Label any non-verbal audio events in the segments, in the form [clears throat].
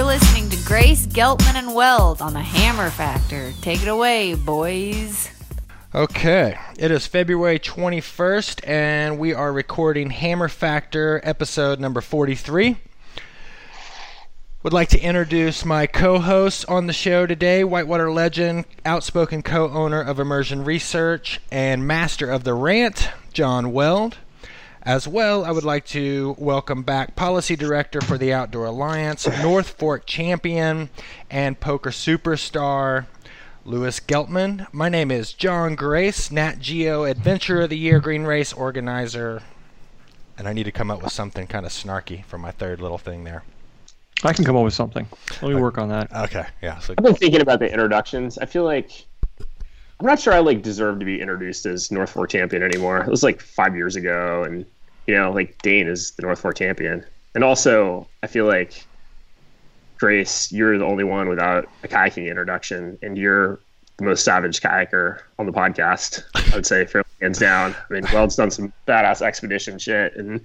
You're listening to Grace, Geltman, and Weld on the Hammer Factor. Take it away, boys. Okay, it is February 21st, and we are recording Hammer Factor episode number 43. Would like to introduce my co host on the show today, Whitewater legend, outspoken co owner of Immersion Research, and master of the rant, John Weld. As well, I would like to welcome back Policy Director for the Outdoor Alliance, North Fork Champion, and Poker Superstar, Louis Geltman. My name is John Grace, Nat Geo Adventure of the Year Green Race Organizer. And I need to come up with something kind of snarky for my third little thing there. I can come up with something. Let me uh, work on that. Okay, yeah. So I've been thinking about the introductions. I feel like I'm not sure I like deserve to be introduced as North Fork champion anymore. It was like five years ago, and you know, like Dane is the North Fork champion, and also I feel like Grace, you're the only one without a kayaking introduction, and you're the most savage kayaker on the podcast. I would say, fairly hands down. I mean, Weld's done some badass expedition shit, and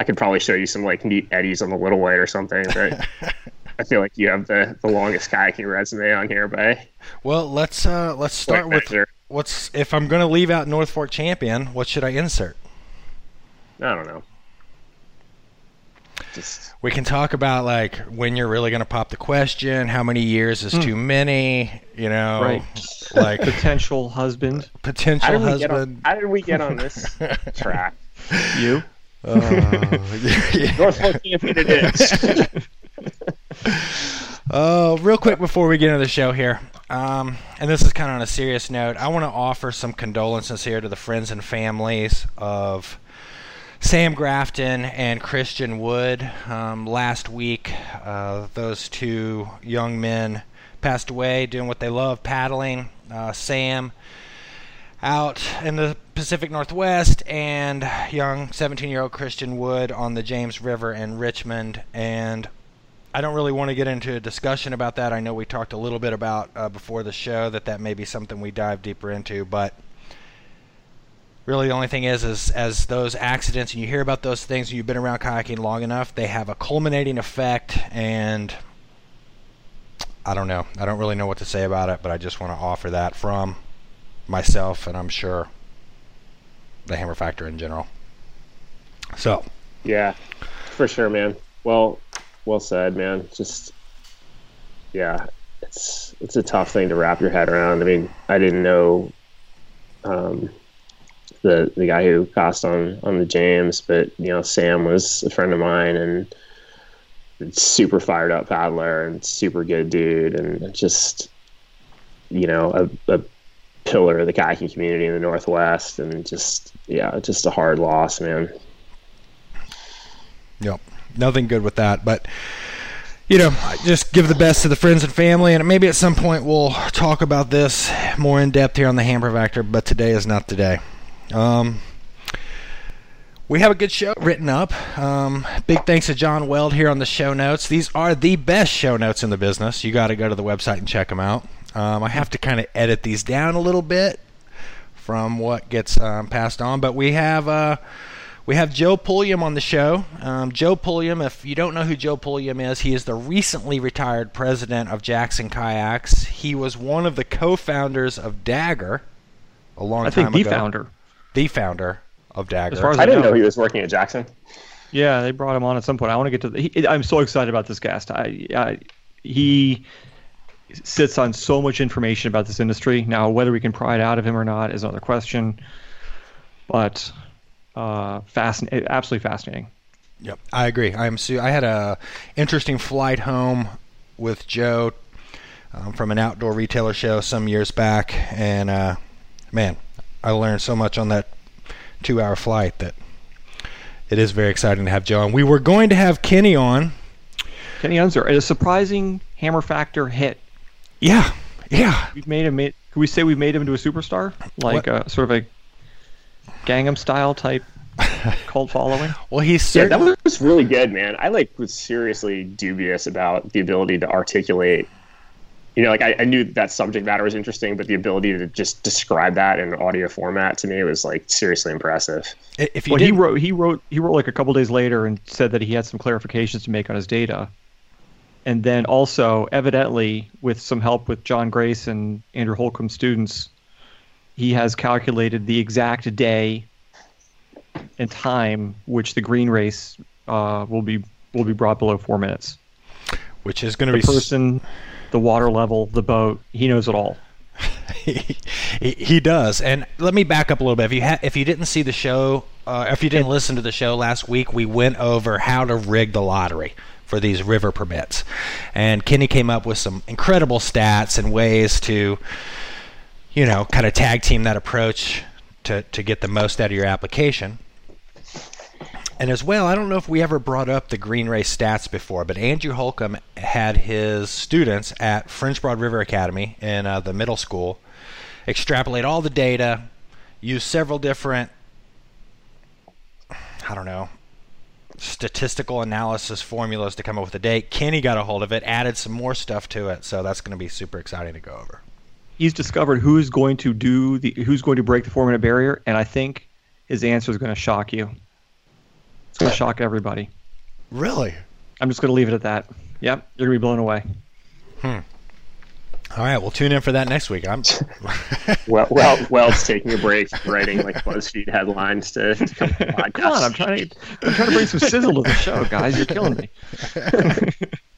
I could probably show you some like neat eddies on the Little White or something, but. [laughs] I feel like you have the, the longest kayaking resume on here, by Well, let's uh, let's start with measure. what's if I'm going to leave out North Fork Champion, what should I insert? I don't know. Just We can talk about like when you're really going to pop the question, how many years is too many, you know, Right. like [laughs] Potential husband, potential did, we get on, husband. how did we get on this [laughs] track? you. Oh, [laughs] yeah. North Fork champion it is. Oh, [laughs] real quick before we get into the show here, um, and this is kind of on a serious note, I want to offer some condolences here to the friends and families of Sam Grafton and Christian Wood. Um, last week, uh, those two young men passed away doing what they love, paddling. Uh, Sam out in the Pacific Northwest, and young 17 year old Christian Wood on the James River in Richmond. And I don't really want to get into a discussion about that. I know we talked a little bit about uh, before the show that that may be something we dive deeper into, but really the only thing is, is as those accidents and you hear about those things and you've been around kayaking long enough, they have a culminating effect, and I don't know. I don't really know what to say about it, but I just want to offer that from myself, and I'm sure the Hammer Factor in general. So, yeah, for sure, man. Well, well said, man. Just yeah, it's it's a tough thing to wrap your head around. I mean, I didn't know um, the the guy who passed on on the James, but you know, Sam was a friend of mine and super fired up paddler and super good dude and just you know a, a pillar of the kayaking community in the northwest and just yeah just a hard loss man Yep. Nothing good with that. But, you know, just give the best to the friends and family. And maybe at some point we'll talk about this more in depth here on the Hammer Factor. But today is not today. Um, we have a good show written up. Um, big thanks to John Weld here on the show notes. These are the best show notes in the business. You got to go to the website and check them out. Um, I have to kind of edit these down a little bit from what gets um, passed on, but we have uh, we have Joe Pulliam on the show. Um, Joe Pulliam, if you don't know who Joe Pulliam is, he is the recently retired president of Jackson Kayaks. He was one of the co-founders of Dagger a long I time think the ago. founder. The founder of Dagger. As far as i I, didn't know, know he was working at jackson Yeah, they brought him on at some point. I want to get to the. He, I'm so excited about this guest. I, I, he sits on so much information about this industry. Now, whether we can pry it out of him or not is another question. But uh, fascinating, absolutely fascinating. Yep, I agree. I'm su- I had a interesting flight home with Joe um, from an outdoor retailer show some years back, and uh, man, I learned so much on that two-hour flight that it is very exciting to have Joe on. We were going to have Kenny on. Kenny Unser, a surprising hammer factor hit. Yeah, yeah. We've made him. Can we say we've made him into a superstar, like a sort of a Gangnam Style type [laughs] cult following? Well, he's Yeah, that was really good, man. I like was seriously dubious about the ability to articulate. You know, like I, I knew that subject matter was interesting, but the ability to just describe that in audio format to me was like seriously impressive. if you Well, he wrote. He wrote. He wrote like a couple days later and said that he had some clarifications to make on his data. and then also evidently with some help with John Grace and Andrew Holcomb students, he has calculated the exact day and time which the green race uh, will be will be brought below four minutes. Which is going to The be s- person, the water level, the boat, he knows it all. [laughs] he, he does. And let me back up a little bit. If you ha- if you didn't see the show, uh, if you didn't listen to the show last week, we went over how to rig the lottery for these river permits, and Kenny came up with some incredible stats and ways to, you know, kind of tag team that approach to to get the most out of your application. And as well, I don't know if we ever brought up the Green Race stats before, but Andrew Holcomb had his students at French Broad River Academy in uh, the middle school extrapolate all the data, use several different, I don't know, statistical analysis formulas to come up with a date. Kenny got a hold of it, added some more stuff to it, so that's going to be super exciting to go over. He's discovered who's going to do the who's going to break the four minute barrier, and I think his answer is going to shock you. It's going to shock everybody. Really? I'm just going to leave it at that. Yep, you're going to be blown away. Hmm. All right, we'll tune in for that next week. I'm [laughs] Well, well, Weld's taking a break, writing like BuzzFeed headlines to, to come to. [laughs] Come on, I'm trying to I'm trying to bring some sizzle to the show, guys. You're killing me.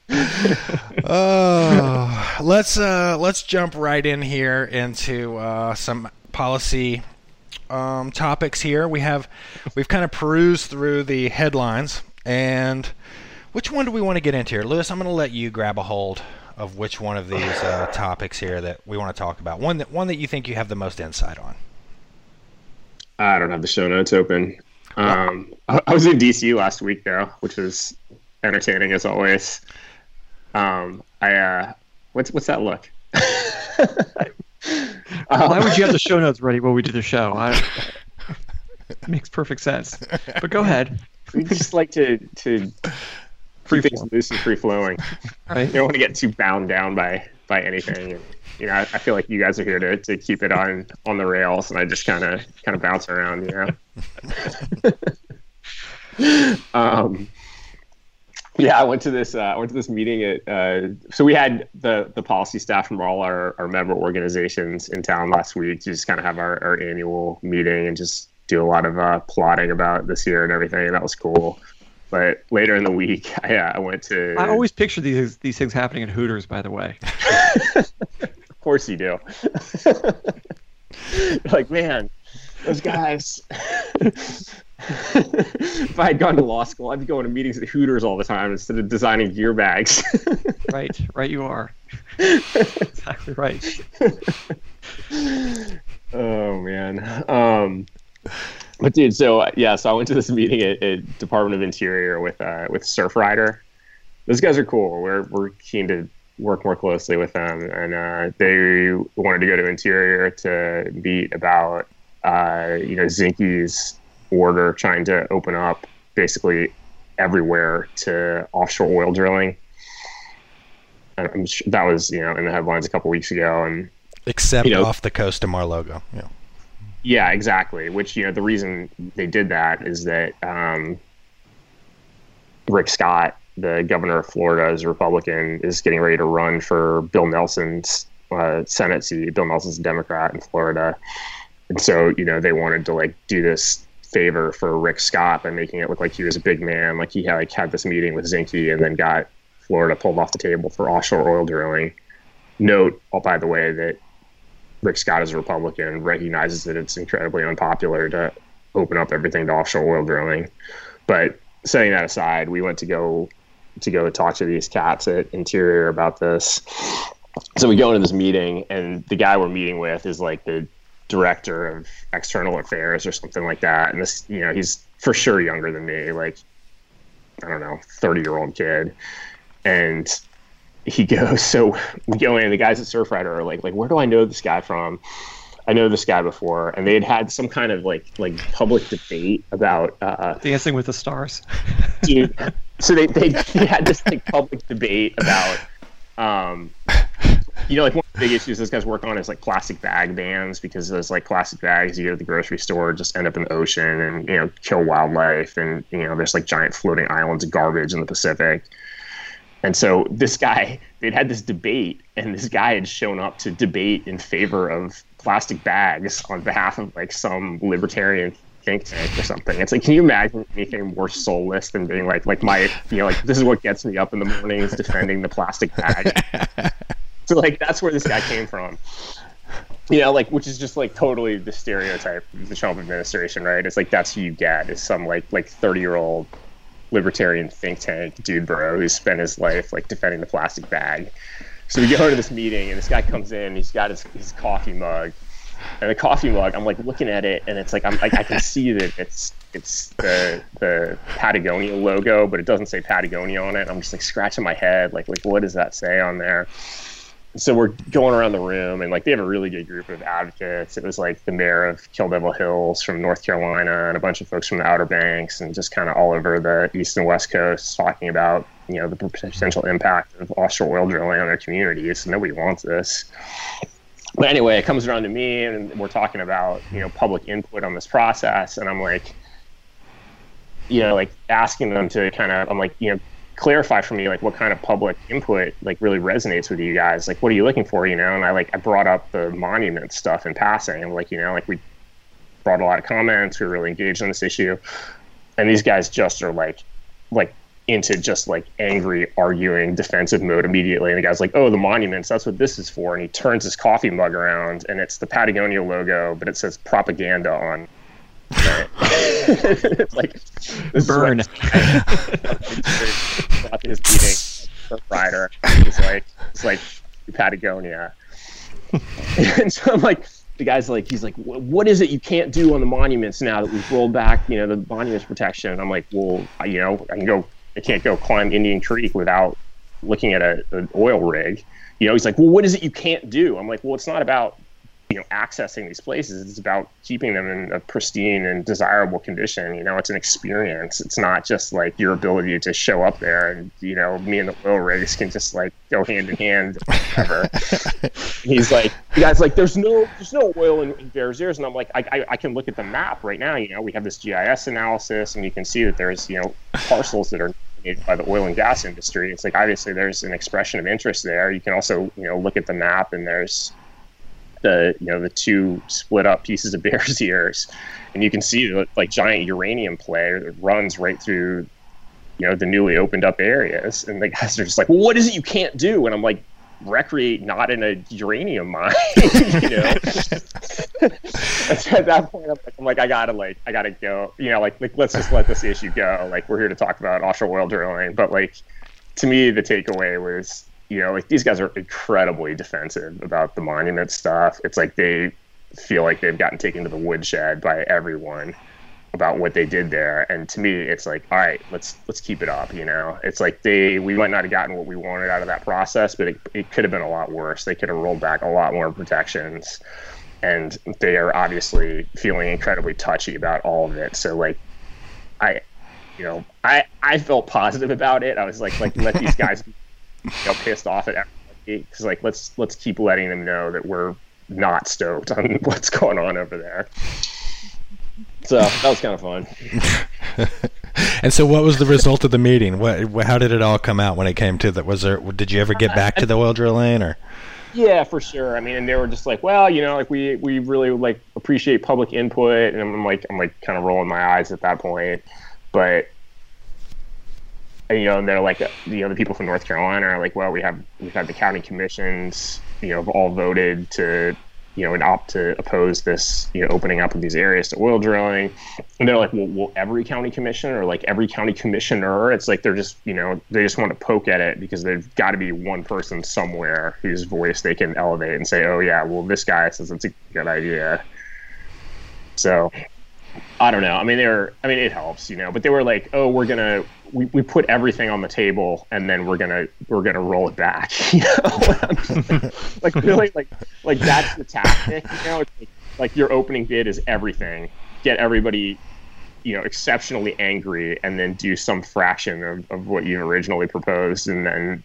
[laughs] Oh, let's uh, let's jump right in here into uh, some policy um, topics. Here we have we've kind of perused through the headlines, and which one do we want to get into here, Louis? I'm going to let you grab a hold of which one of these uh, [laughs] topics here that we want to talk about. One that one that you think you have the most insight on. I don't have the show notes open. Um, I, I was in DC last week though, which was entertaining as always. Um, I uh, what's what's that look? [laughs] Why would you have the show [laughs] notes ready while we do the show? I, it makes perfect sense. But go ahead. we just like to to Free keep things loose and free flowing. Right? You don't want to get too bound down by by anything. You know, I, I feel like you guys are here to, to keep it on on the rails, and I just kind of kind of bounce around. You know. [laughs] um, yeah, I went to this. Uh, I went to this meeting at. Uh, so we had the the policy staff from all our, our member organizations in town last week to just kind of have our, our annual meeting and just do a lot of uh, plotting about this year and everything. And that was cool. But later in the week, [laughs] I, uh, I went to. I always picture these these things happening at Hooters. By the way, [laughs] Of course you do. [laughs] Like, man, those guys. [laughs] if I had gone to law school, I'd be going to meetings at Hooters all the time instead of designing gear bags. [laughs] right? Right, you are. exactly right. [laughs] oh man. Um, but dude, so yeah, so I went to this meeting at, at Department of Interior with uh, with Surfrider. Those guys are cool. We're we're keen to work more closely with them, and uh, they wanted to go to Interior to meet about uh, you know Zinke's order trying to open up basically everywhere to offshore oil drilling. And I'm sure that was you know in the headlines a couple weeks ago, and Except You know- off the coast of Mar-a-Lago. Yeah. Yeah, exactly. Which you know the reason they did that is that um, Rick Scott, the governor of Florida, is a Republican, is getting ready to run for Bill Nelson's uh, Senate seat. Bill Nelson's a Democrat in Florida, and so you know they wanted to like do this favor for Rick Scott by making it look like he was a big man, like he had like had this meeting with Zinke and then got Florida pulled off the table for offshore oil drilling. Note, oh, by the way, that Rick Scott is a Republican recognizes that it's incredibly unpopular to open up everything to offshore oil drilling. But setting that aside, we went to go to go talk to these cats at Interior about this. So we go into this meeting, and the guy we're meeting with is like the director of external affairs or something like that. And this, you know, he's for sure younger than me, like I don't know, thirty year old kid. And he [laughs] goes, so we go in. The guys at Surfrider are like, like, where do I know this guy from? I know this guy before, and they had had some kind of like like public debate about uh, Dancing with the Stars. [laughs] dude. So they, they they had this like public debate about um [laughs] you know like one of the big issues those guys work on is like plastic bag bans because those like plastic bags you go to the grocery store just end up in the ocean and you know kill wildlife and you know there's like giant floating islands of garbage in the Pacific And so this guy, [laughs] they'd had this debate, and this guy had shown up to debate in favor of plastic bags on behalf of like some libertarian think tank or something. It's like, can you imagine anything more soulless than being like, like my, you know, like this is what gets me up in the morning is defending the plastic bag. [laughs] so [laughs] like that's where this guy came from. You know, like which is just like totally the stereotype of the Trump administration, right? It's like that's who you get is some like like thirty year old libertarian think tank dude bro who spent his life like defending the plastic bag. So we go to this meeting and this guy comes in, he's got his, his coffee mug and the coffee mug, I'm like looking at it, and it's like I'm like I can see that it's it's the the Patagonia logo, but it doesn't say Patagonia on it. I'm just like scratching my head, like like what does that say on there? So we're going around the room, and like they have a really good group of advocates. It was like the mayor of Kill Devil Hills from North Carolina, and a bunch of folks from the Outer Banks, and just kind of all over the east and west coast, talking about you know the potential impact of offshore oil drilling on their communities. Nobody wants this but anyway, it comes around to me, and we're talking about you know public input on this process, and I'm like, you know, like asking them to kind of, I'm like, you know, clarify for me like what kind of public input like really resonates with you guys. Like, what are you looking for? You know, and I like I brought up the monument stuff in passing, and like you know, like we brought a lot of comments, we were really engaged on this issue, and these guys just are like, like into just like angry, arguing, defensive mode immediately. And the guy's like, "Oh, the monuments. That's what this is for." And he turns his coffee mug around, and it's the Patagonia logo, but it says propaganda on. It's like burn. his [laughs] meeting, rider. He's like, it's like Patagonia. [laughs] and so I'm like, the guy's like, he's like, what is it you can't do on the monuments now that we've rolled back, you know, the monuments protection? And I'm like, well, I, you know, I can go I can't go climb Indian Creek without looking at a, an oil rig. You know, he's like, well, what is it you can't do? I'm like, well, it's not about you know accessing these places it's about keeping them in a pristine and desirable condition you know it's an experience it's not just like your ability to show up there and you know me and the oil rigs can just like go hand in hand ever [laughs] he's like the guy's like there's no there's no oil in, in bears ears and i'm like I, I, I can look at the map right now you know we have this gis analysis and you can see that there's you know parcels that are made by the oil and gas industry. It's like obviously there's an expression of interest there. You can also you know look at the map and there's the you know the two split up pieces of [laughs] Bears ears, and you can see the like giant uranium play that runs right through you know the newly opened up areas, and the guys are just like, well, what is it you can't do? And I'm like, recreate not in a uranium [laughs] mine, [laughs] you know. at that point, I'm like, I'm like, I gotta like, I gotta go, you know, like, like let's just let this issue go. Like we're here to talk about offshore oil drilling, but like to me, the takeaway was you know, like these guys are incredibly defensive about the monument stuff. It's like they feel like they've gotten taken to the woodshed by everyone about what they did there. And to me, it's like, all right, let's let's keep it up. You know, it's like they we might not have gotten what we wanted out of that process, but it, it could have been a lot worse. They could have rolled back a lot more protections, and they are obviously feeling incredibly touchy about all of it. So like, I, you know, I I felt positive about it. I was like, like let these [laughs] guys know, pissed off at everybody because like let's let's keep letting them know that we're not stoked on [laughs] what's going on over there. So that was kind of fun. [laughs] and so, what was the result of the meeting? What, how did it all come out when it came to that? Was there? Did you ever get back to the oil drilling or? Yeah, for sure. I mean, and they were just like, well, you know, like we we really like appreciate public input, and I'm like, I'm like kind of rolling my eyes at that point, but you know, they're like, you know, the people from North Carolina are like, well, we have we've had the county commissions, you know, have all voted to, you know, and opt to oppose this, you know, opening up of these areas to oil drilling. And they're like, well, will every county commission or like every county commissioner? It's like they're just, you know, they just want to poke at it because there's got to be one person somewhere whose voice they can elevate and say, oh yeah, well, this guy says it's a good idea. So I don't know. I mean, they're. I mean, it helps, you know. But they were like, "Oh, we're gonna we, we put everything on the table and then we're gonna we're gonna roll it back [laughs] you know [laughs] like [laughs] really like like that's the tactic you know like, like your opening bid is everything get everybody you know exceptionally angry and then do some fraction of, of what you originally proposed and then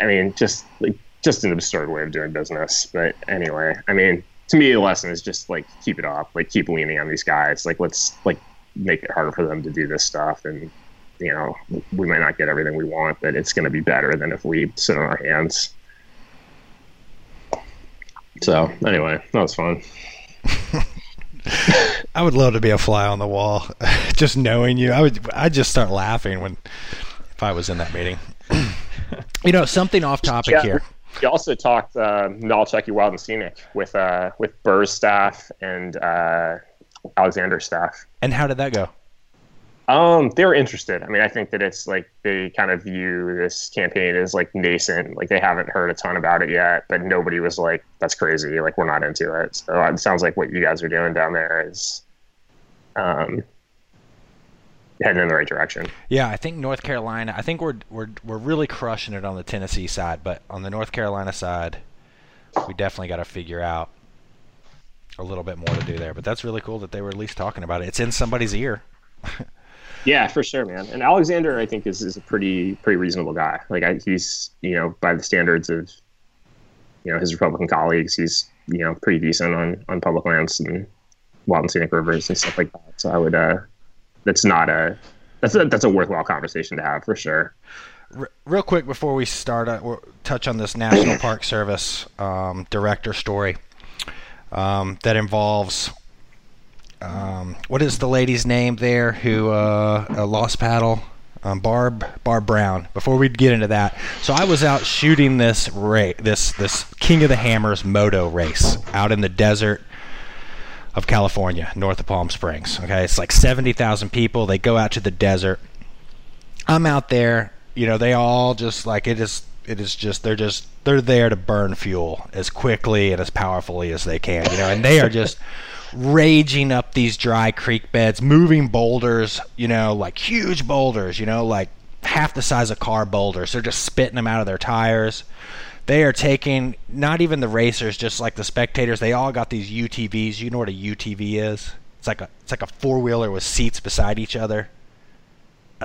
i mean just like just an absurd way of doing business but anyway i mean to me the lesson is just like keep it up like keep leaning on these guys like let's like make it harder for them to do this stuff and you know, we might not get everything we want, but it's going to be better than if we sit on our hands. So anyway, that was fun. [laughs] I would love to be a fly on the wall, [laughs] just knowing you. I would. I'd just start laughing when if I was in that meeting. [clears throat] you know, something off topic Yeah. here. He also talked uh, Wild and Scenic with uh, with Burr's staff and uh, Alexander's staff. And how did that go? Um, they were interested. I mean, I think that it's like they kind of view this campaign as like nascent. Like they haven't heard a ton about it yet, but nobody was like, "That's crazy." Like we're not into it. So it sounds like what you guys are doing down there is, um, heading in the right direction. Yeah, I think North Carolina. I think we're we're we're really crushing it on the Tennessee side, but on the North Carolina side, we definitely got to figure out a little bit more to do there. But that's really cool that they were at least talking about it. It's in somebody's ear. [laughs] Yeah, for sure, man. And Alexander, I think, is, is a pretty pretty reasonable guy. Like I, he's you know by the standards of you know his Republican colleagues, he's you know pretty decent on on public lands and wild and scenic rivers and stuff like that. So I would uh, that's not a that's a that's a worthwhile conversation to have for sure. Real quick before we start, uh, we'll touch on this National [clears throat] Park Service um, director story um, that involves um, what is the lady's name there who uh, uh, lost paddle? Um, Barb Barb Brown. Before we get into that, so I was out shooting this ra- this this King of the Hammers moto race out in the desert of California, north of Palm Springs. Okay, it's like seventy thousand people. They go out to the desert. I'm out there. You know, they all just like it is. It is just they're just they're there to burn fuel as quickly and as powerfully as they can. You know, and they are just [laughs] raging up these dry creek beds, moving boulders. You know, like huge boulders. You know, like half the size of car boulders. They're just spitting them out of their tires. They are taking not even the racers, just like the spectators. They all got these UTVs. You know what a UTV is? It's like a it's like a four wheeler with seats beside each other.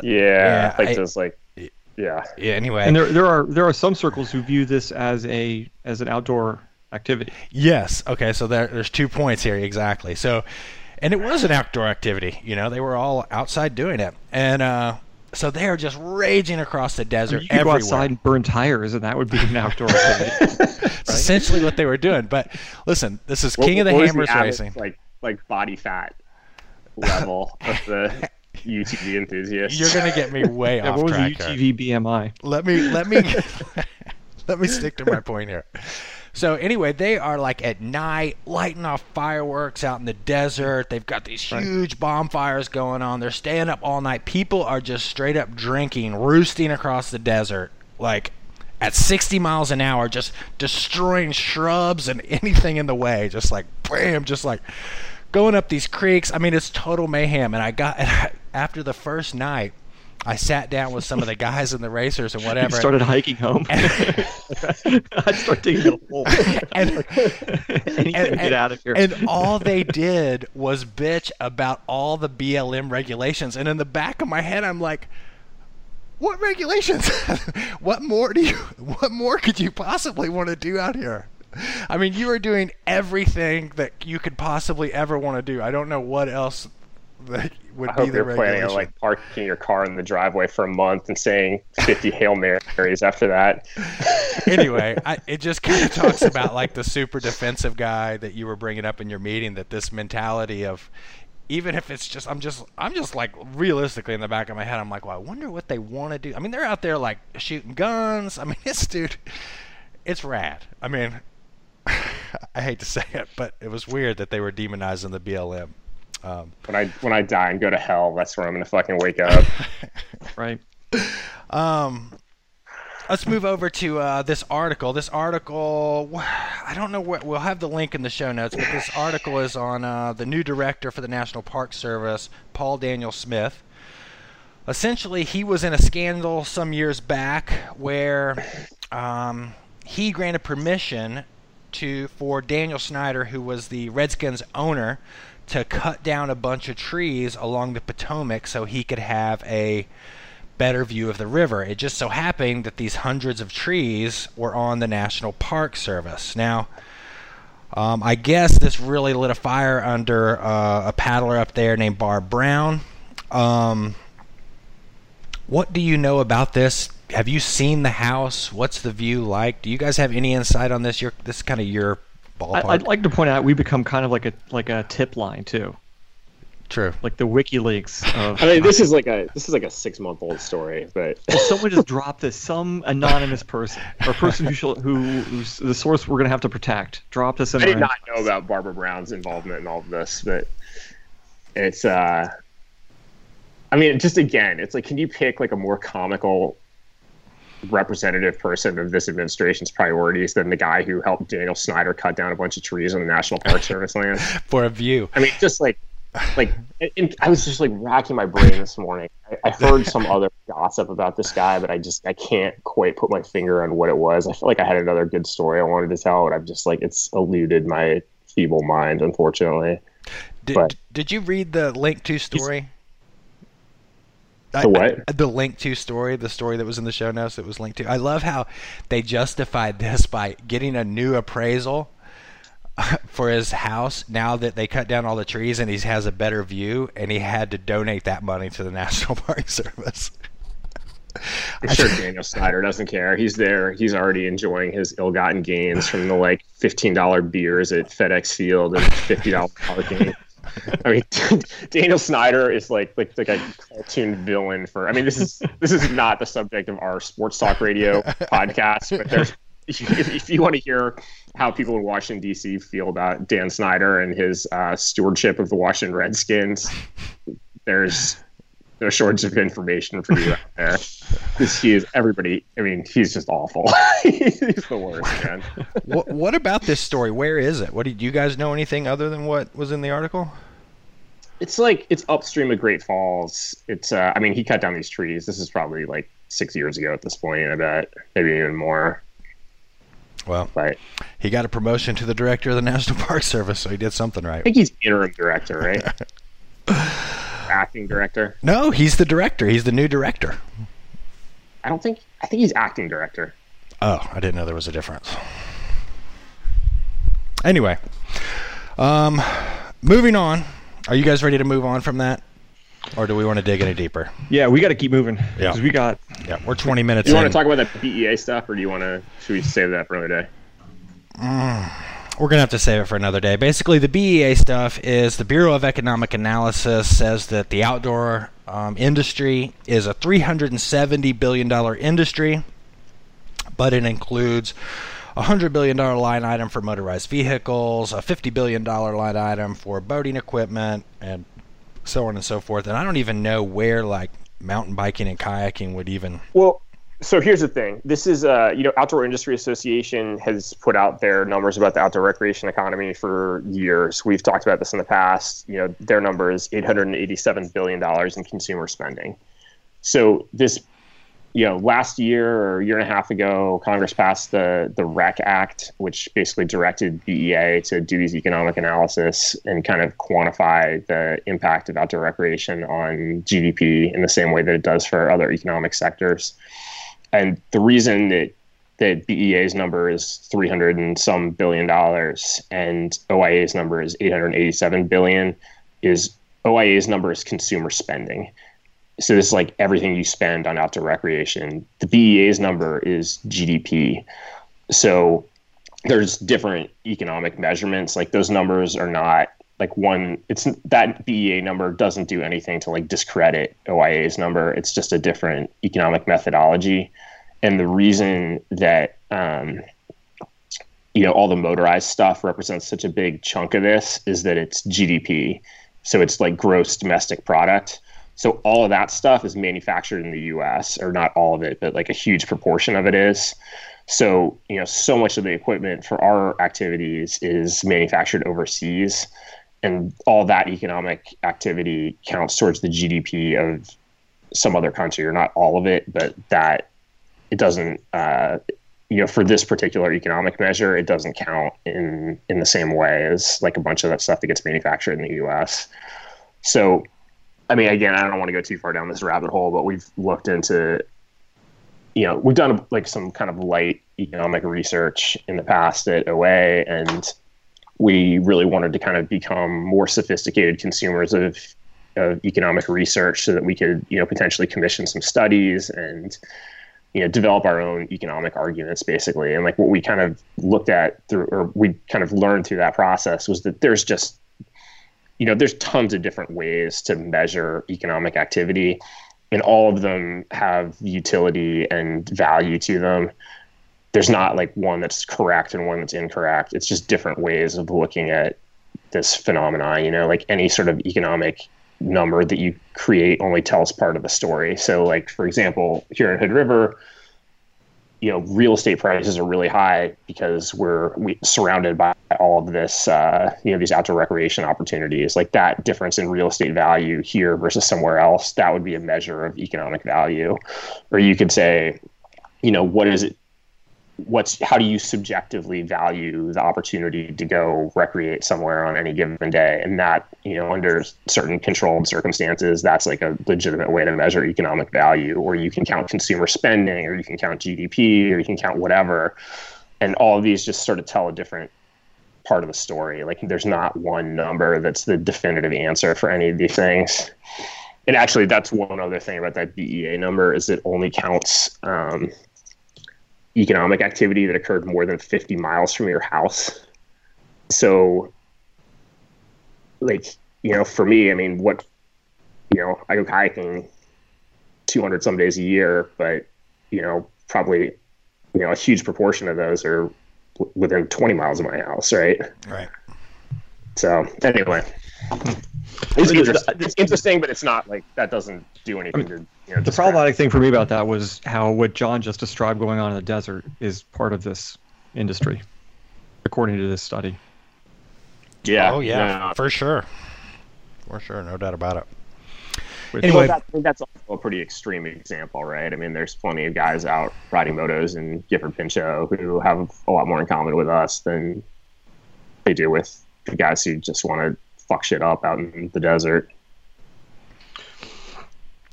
Yeah, yeah, like I- those like yeah. Yeah. Anyway, And there there are there are some circles who view this as a as an outdoor activity. Yes. Okay. So there, there's two points here exactly. So, and it was an outdoor activity. You know, they were all outside doing it, and uh, so they are just raging across the I desert mean, you could go outside and burn tires, and that would be an outdoor [laughs] activity. [laughs] It's essentially what they were doing. But listen, this is King of the Hammers average, racing. like like body fat [laughs] level of the UTV enthusiast. You're gonna get me way Yeah, off what was the UTV BMI? let me let me let me stick to my point here. So anyway, they are like at night lighting off fireworks out in the desert. They've got these Right. huge bonfires going on. They're staying up all night. People are just straight up drinking, roosting across the desert, like at 60 miles an hour, just destroying shrubs and [laughs] anything in the way. Just like bam, just like going up these creeks. I mean, it's total mayhem. And I got [laughs] after the first night, I sat down with some of the [laughs] guys and the racers and whatever. You started hiking home. [laughs] I'd start digging a hole. [laughs] and, Anything to get out of here. and all they did was bitch about all the BLM regulations. And in the back of my head, I'm like, what regulations? what more do you? What more could you possibly want to do out here? I mean, you are doing everything that you could possibly ever want to do. I don't know what else that would I be hope the you're planning on like parking your car in the driveway for a month and saying 50 Hail Marys after that. [laughs] anyway, I, it just kind of talks about like the super defensive guy that you were bringing up in your meeting. That this mentality of even if it's just I'm just I'm just like realistically in the back of my head, I'm like, well, I wonder what they want to do. I mean, they're out there like shooting guns. I mean, [laughs] this dude, it's rad. I mean, [laughs] I hate to say it, but it was weird that they were demonizing the BLM. Um, When I when I die and go to hell, that's where I'm gonna fucking wake up. [laughs] right. Um, let's move over to uh, this article. This article, I don't know what we'll have the link in the show notes, but this article is on uh, the new director for the National Park Service, Paul Daniel Smith. Essentially, he was in a scandal some years back where um, he granted permission to for Daniel Snyder, who was the Redskins owner, to cut down a bunch of trees along the Potomac so he could have a better view of the river. It just so happened that these hundreds of trees were on the National Park Service. Now, um, I guess this really lit a fire under uh, a paddler up there named Barb Brown. Um, What do you know about this? Have you seen the house? What's the view like? Do you guys have any insight on this? Your this is kind of your ballpark. I, I'd like to point out we become kind of like a like a tip line too, True. like the WikiLeaks [laughs] of. I mean, this is like a this is like a six month old story, but [laughs] Well, someone just dropped this. Some anonymous person or person who shall, who who's the source we're gonna have to protect dropped this in. I did not know about Barbara Brown's involvement in all of this, but it's uh I mean, just again, it's like can you pick like a more comical representative person of this administration's priorities than the guy who helped Daniel Snyder cut down a bunch of trees on the National Park [laughs] Service land? For a view. I mean, just like like I was just like racking my brain this morning. I, I heard [laughs] some other gossip about this guy, but I just I can't quite put my finger on what it was. I feel like I had another good story I wanted to tell, and I'm just like it's eluded my feeble mind, unfortunately. Did, but- did you read the link to story? The what? I- the link to story, the story that was in the show notes that was linked to. I love how they justified this by getting a new appraisal [laughs] for his house now that they cut down all the trees and he has a better view and he had to donate that money to the [laughs] National Park Service. I'm sure Daniel Snyder doesn't care. He's there. He's already enjoying his ill-gotten gains from the like fifteen dollar beers at FedEx Field and fifty dollar parking. [laughs] I mean, [laughs] Daniel Snyder is like like like a cartoon villain for. I mean, this is this is not the subject of our sports talk radio [laughs] podcast, but there's if, if you want to hear how people in Washington D.C. feel about Dan Snyder and his uh, stewardship of the Washington Redskins, there's no shortage of information for you out there. Because he is everybody. I mean, he's just awful. [laughs] he's the worst, man. what, what about this story? Where is it? What did you guys know anything other than what was in the article? It's like it's upstream of Great Falls. It's. Uh, I mean, he cut down these trees. This is probably like six years ago at this point. I bet maybe even more. Well, But he got a promotion to the director of the National [laughs] Park Service, so he did something right. I think he's interim director, right? [laughs] acting director. No, he's the director. He's the new director. I don't think. I think he's acting director. Oh, I didn't know there was a difference. Anyway, um, moving on. Are you guys ready to move on from that, or do we want to dig any deeper? Yeah, we got to keep moving Yeah. because we got Yeah, we're 20 minutes Do you in. want to talk about that BEA stuff, or do you want to? Should we save that for another day? We're gonna have to save it for another day. Basically, the BEA stuff is the Bureau of Economic Analysis says that the outdoor um, industry is a 370 billion dollar industry, but it includes a hundred billion dollar line item for motorized vehicles, a 50 billion dollar line item for boating equipment, and so on and so forth. And I don't even know where like mountain biking and kayaking would even. Well, so here's the thing. This is, uh, you know, Outdoor Industry Association has put out their numbers about the outdoor recreation economy for years. We've talked about this in the past. You know, their number is 887 billion dollars in consumer spending. So this, you know, last year or year and a half ago, Congress passed the the REC Act, which basically directed BEA to do these economic analysis and kind of quantify the impact of outdoor recreation on GDP in the same way that it does for other economic sectors. And the reason that that BEA's number is 300 and some billion dollars and OIA's number is 887 billion is OIA's number is consumer spending. So this is like everything you spend on outdoor recreation. The BEA's number is GDP. So there's different economic measurements. Like those numbers are not like one. It's that BEA number doesn't do anything to like discredit OIA's number. It's just a different economic methodology. And the reason that um, you know all the motorized stuff represents such a big chunk of this is that it's GDP. So it's like gross domestic product. So all of that stuff is manufactured in the US, or not all of it, but like a huge proportion of it is. So, you know, so much of the equipment for our activities is manufactured overseas. And all that economic activity counts towards the GDP of some other country, or not all of it, but that it doesn't, uh, you know, for this particular economic measure, it doesn't count in in the same way as like a bunch of that stuff that gets manufactured in the U.S. So, I mean, again, I don't want to go too far down this rabbit hole, but we've looked into, you know, we've done like some kind of light economic research in the past at OA, and we really wanted to kind of become more sophisticated consumers of of economic research so that we could you know potentially commission some studies and you know develop our own economic arguments basically. And like what we kind of looked at through or we kind of learned through that process was that there's just you know there's tons of different ways to measure economic activity and all of them have utility and value to them. There's not like one that's correct and one that's incorrect. It's just different ways of looking at this phenomenon you know like any sort of economic number that you create only tells part of the story. So like for example here in hood river you know real estate prices are really high because we're we, surrounded by all of this uh, you know these outdoor recreation opportunities. Like that difference in real estate value here versus somewhere else that would be a measure of economic value. Or you could say you know what is it what's how do you subjectively value the opportunity to go recreate somewhere on any given day? And that you know under certain controlled circumstances that's like a legitimate way to measure economic value or you can count consumer spending or you can count gdp or you can count whatever. And all of these just sort of tell a different part of the story. Like there's not one number that's the definitive answer for any of these things. And actually that's one other thing about that bea number is it only counts um, economic activity that occurred more than 50 miles from your house. So, like, you know, for me, I mean, what, you know, I go hiking 200 some days a year, but, you know, probably, you know, a huge proportion of those are within 20 miles of my house, right? Right. So, anyway. Hmm. It's, interesting. it's interesting, but it's not like that doesn't do anything to. You know, the problematic thing for me about that was how what John just described going on in the desert is part of this industry, according to this study. Yeah. Oh yeah, yeah. for sure, for sure, no doubt about it. Anyway, well, that, that's also a pretty extreme example, right? I mean, there's plenty of guys out riding motos in Gifford Pinchot who have a lot more in common with us than they do with the guys who just want to fuck shit up out in the desert.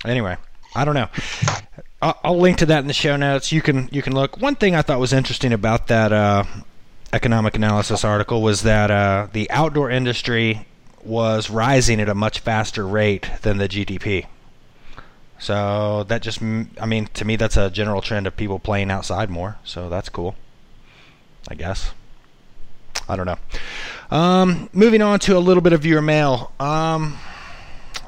Anyway, I don't know. I'll, link to that in the show notes. You can you can look. One thing I thought was interesting about that uh, economic analysis article was that uh, the outdoor industry was rising at a much faster rate than the GDP. So that just, I mean, to me, that's a general trend of people playing outside more. So that's cool. I guess. I don't know. Um, moving on to a little bit of viewer mail. Um,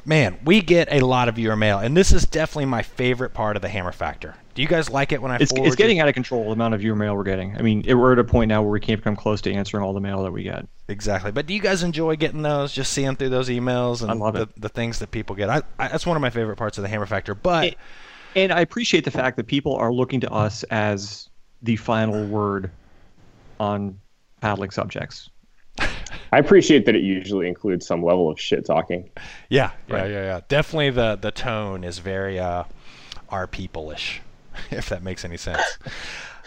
man, we get a lot of viewer mail, and this is definitely my favorite part of the Hammer Factor. Do you guys like it when I? It's, it's getting out of control the amount of viewer mail we're getting. I mean, it, we're at a point now where we can't come close to answering all the mail that we get. Exactly, but do you guys enjoy getting those? Just seeing through those emails and the, the, things that people get. I, I, that's one of my favorite parts of the Hammer Factor. But it, and I appreciate the fact that people are looking to us as the final word on paddling subjects. I appreciate that it usually includes some level of shit talking. Yeah, yeah, right. yeah, yeah. Definitely the the tone is very uh, our people-ish, [laughs] if that makes any sense.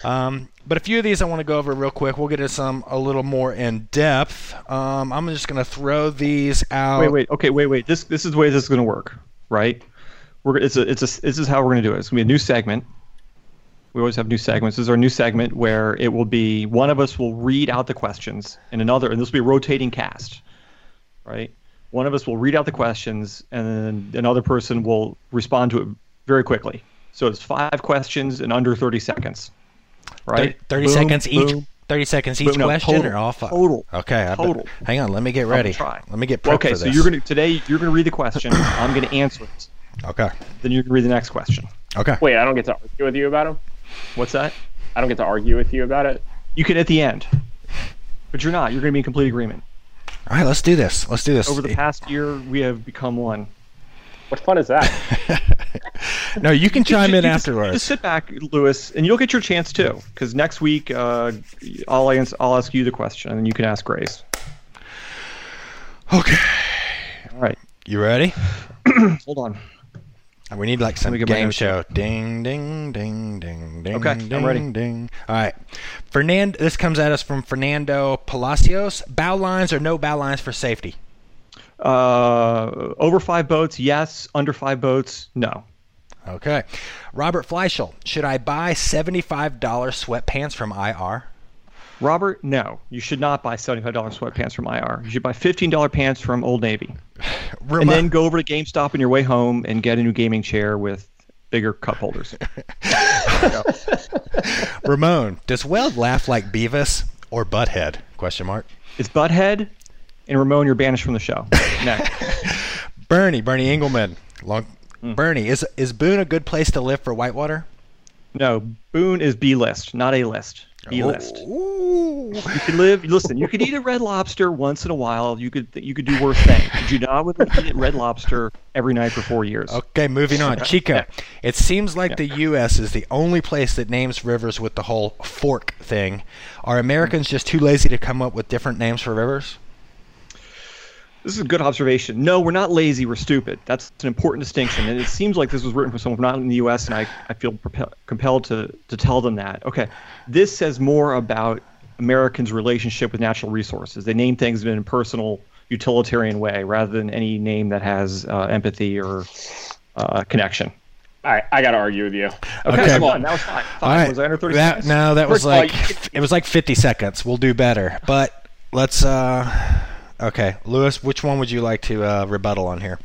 um, but a few of these I want to go over real quick. We'll get into some a little more in depth. Um, I'm just going to throw these out. Wait, wait, okay, wait, wait. This this is the way this is going to work, right? We're it's a it's a this is how we're going to do it. It's going to be a new segment we always have new segments. This is our new segment where it will be one of us will read out the questions, and another, and this will be a rotating cast, right? One of us will read out the questions, and then another person will respond to it very quickly. So it's five questions in under 30 seconds, right? 30 boom, seconds each. Boom, 30 seconds each boom, no, question total, or all five? Total. Okay. Total. hang on. Let me get ready. Try. Let me get prepped Okay, so this. you're going to, today, you're going to read the question. I'm going to answer it. Okay. Then you can read the next question. Okay. Wait, I don't get to argue with you about them? What's that? I don't get to argue with you about it. You can at the end, but you're not. You're going to be in complete agreement. All right, let's do this. Let's do this. Over the past year, we have become one. What fun is that? [laughs] no, you can chime you in afterwards. Just sit back, Louis, and you'll get your chance too. Because next week, uh, I'll, answer, I'll ask you the question, and you can ask Grace. Okay. All right. You ready? [clears throat] Hold on. We need like some game show. Ding, ding, ding, ding, ding. Okay, ding, I'm ready. Ding. All right. Fernand. This comes at us from Fernando Palacios. Bow lines or no bow lines for safety? Uh, over five boats, yes. Under five boats, no. Okay. Robert Fleischel. Should I buy seventy-five dollars sweatpants from IR? Robert, no, you should not buy seventy-five dollars sweatpants from IR. You should buy fifteen dollar pants from Old Navy, Remo- [sighs] and then go over to GameStop on your way home and get a new gaming chair with bigger cup holders. [laughs] Ramon, does Weld laugh like Beavis or Butthead? Question mark. It's Butthead, and Ramon, you're banished from the show. [laughs] Next. Bernie, Bernie Engelman. Long, Hmm. Bernie, is is Boone a good place to live for Whitewater? No, Boone is B list, not A list. B oh. list. Ooh. You could live. Listen, you could eat a red lobster once in a while. You could you could do worse things. Do not with eat red lobster every night for four years. Okay, moving on. [laughs] Chico, Yeah. it seems like the U.S. is the only place that names rivers with the whole fork thing. Are Americans just too lazy to come up with different names for rivers? This is a good observation. No, we're not lazy. We're stupid. That's an important distinction. And it seems like this was written for someone from not in the U.S. And I, I feel propel, compelled to, to tell them that. Okay, this says more about Americans' relationship with natural resources. They name things in a personal, utilitarian way rather than any name that has uh, empathy or uh, connection. All right, I got to argue with you. Okay, Okay. come on. That was fine. Fine. All right. Was I under 30 that, seconds? No, that was First of all, like you can- it was like 50 seconds. We'll do better. But let's uh okay, Louis, which one would you like to uh, rebuttal on here?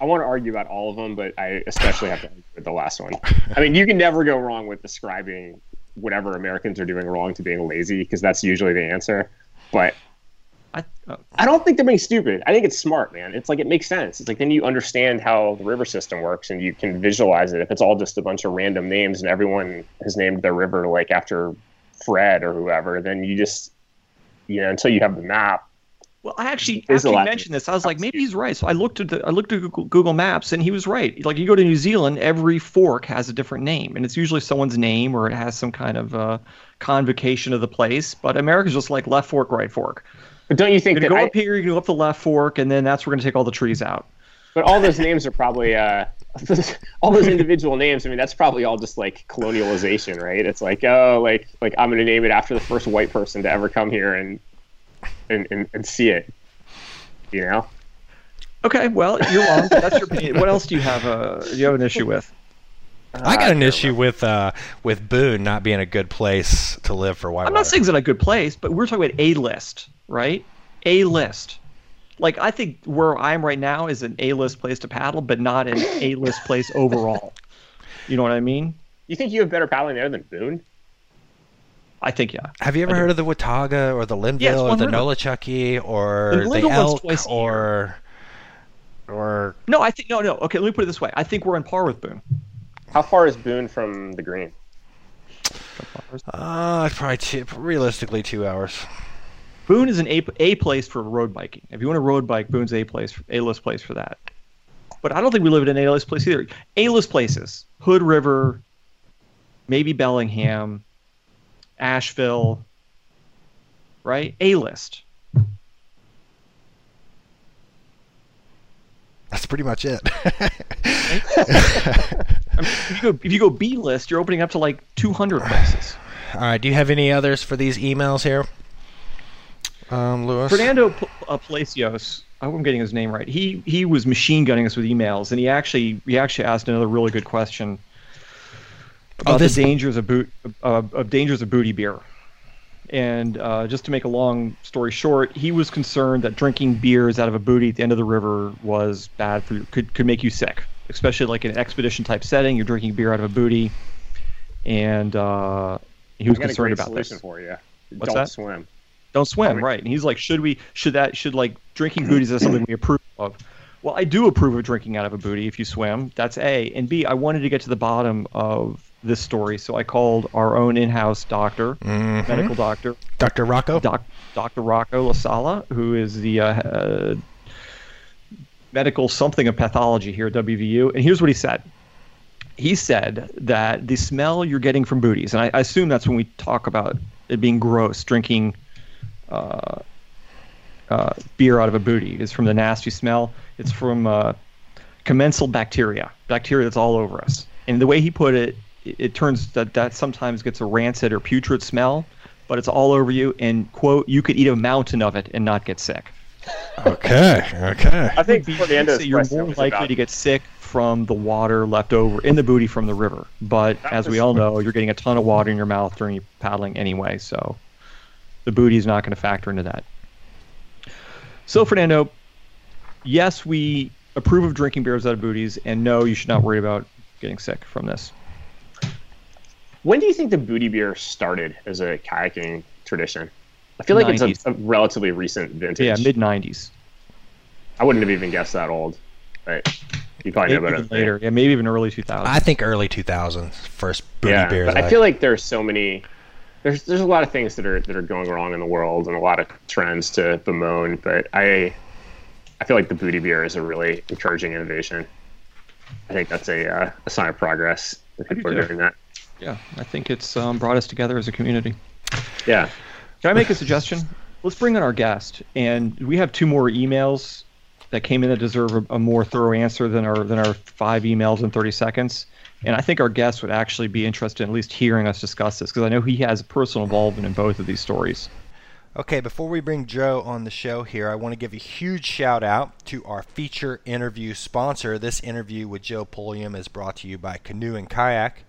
I want to argue about all of them, but I especially have to argue with the last one. I mean, you can never go wrong with describing whatever Americans are doing wrong to being lazy because that's usually the answer. But I, uh, I don't think they're being stupid. I think it's smart, man. It's like it makes sense. It's like then you understand how the river system works and you can visualize it. If it's all just a bunch of random names and everyone has named their river like after Fred or whoever, then you just you know until you have the map. Well, I actually you mentioned this, I was like, maybe he's right. So I looked at the, I looked at Google, Google Maps, and he was right. Like you go to New Zealand, every fork has a different name, and it's usually someone's name or it has some kind of uh, convocation of the place. But America's just like left fork, right fork. But don't you think You're that go I, up here, you're gonna go up the left fork, and then that's where we're gonna take all the trees out. But all those names are probably uh, [laughs] all those individual names. I mean, that's probably all just like colonialization, right? It's like, oh, like like I'm going to name it after the first white person to ever come here and and and, and see it. You know? Okay, well, you're wrong. That's your opinion. What else do you have? Uh, do you have an issue with? I got an issue with uh with Boone not being a good place to live for Whitewater. I'm not saying it's not a good place, but we're talking about a list, right? A list. Like I think where I am right now is an A list place to paddle, but not an A list place overall. You know what I mean? You think you have better paddling there than Boone? I think yeah. Have you ever I do. heard of the Watauga or the Linville Yes, or the river. Nolichucky or The the Elk twice or or No, I think no, no. Okay, let me put it this way. I think we're on par with Boone. How far is Boone from the green? uh probably two, realistically two hours. Boone is an A, a place for road biking. If you want to road bike, Boone's a place, A list place for that. But I don't think we live in an A list place either. A list places: Hood River, maybe Bellingham, Asheville. Right? A list. That's pretty much it. [laughs] I mean, if you go if you go B list, you're opening up to like 200 places. [sighs] All right. Do you have any others for these emails here, um, Louis? Fernando P- uh, Palacios, I hope I'm getting his name right. He he was machine gunning us with emails, and he actually he actually asked another really good question about this- the dangers of boot uh, of dangers of booty beer. And uh, just to make a long story short, he was concerned that drinking beers out of a booty at the end of the river was bad for you, could could make you sick, especially like in an expedition type setting. You're drinking beer out of a booty, and uh, he was I a concerned great about solution this. for you. What's Don't that? swim. Don't swim, Right. right? And he's like, should we? Should that? Should like drinking booties is something we approve of? Well, I do approve of drinking out of a booty if you swim. That's A. And B, I wanted to get to the bottom of this story, so I called our own in-house doctor, Mhm. medical doctor, Dr. Rocco. doc, Dr. Rocco Lasala, who is the uh, uh, medical something of pathology here at WVU. And here's what he said. He said that the smell you're getting from booties, and I, I assume that's when we talk about it being gross, drinking uh, uh, beer out of a booty, is from the nasty smell. It's from uh, commensal bacteria, bacteria that's all over us. And the way he put it, it, it turns that that sometimes gets a rancid or putrid smell, but it's all over you. And quote, you could eat a mountain of it and not get sick. Okay. Okay. I think Be- Fernando's so you're more likely about- to get sick from the water left over in the booty from the river. But That as we all know, you're getting a ton of water in your mouth during paddling anyway. So the booty is not going to factor into that. So, Fernando, yes, we approve of drinking beers out of booties, and no, you should not worry about getting sick from this. When do you think the booty beer started as a kayaking tradition? I feel like 90s. it's a, a, relatively recent vintage. Yeah, mid '90s. I wouldn't have even guessed that old, but you probably maybe know about it later. Yeah, maybe even early 2000s. I think early 2000s first booty yeah, beers. But I, I feel like there's so many. There's there's a lot of things that are that are going wrong in the world and a lot of trends to bemoan, but I I feel like the booty beer is a really encouraging innovation. I think that's a uh, a sign of progress that people are doing that. Yeah, I think it's um, brought us together as a community. Yeah. Can I make a suggestion? Let's bring in our guest, and we have two more emails that came in that deserve a, a, more thorough answer than our than our five emails in 30 seconds. And I think our guest would actually be interested in at least hearing us discuss this because I know he has personal involvement in both of these stories. Okay, before we bring Joe on the show here, I want to give a huge shout out to our feature interview sponsor. This interview with Joe Pulliam is brought to you by Canoe and Kayak.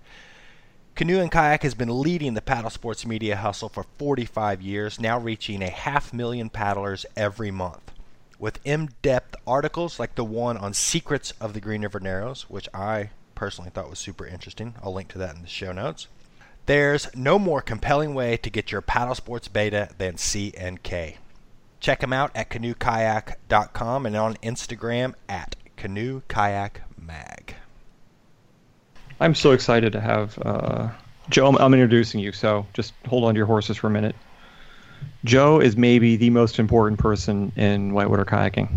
Canoe and Kayak has been leading the paddle sports media hustle for 45 years, now reaching a half million paddlers every month with in depth articles like the one on secrets of the Green River Narrows, which I personally thought was super interesting. I'll link to that in the show notes. There's no more compelling way to get your paddle sports beta than C&K. Check them out at canoekayak.com and on Instagram at canoekayakmag. I'm so excited to have uh, Joe. I'm, I'm introducing you, so just hold on to your horses for a minute. Joe is maybe the most important person in whitewater kayaking.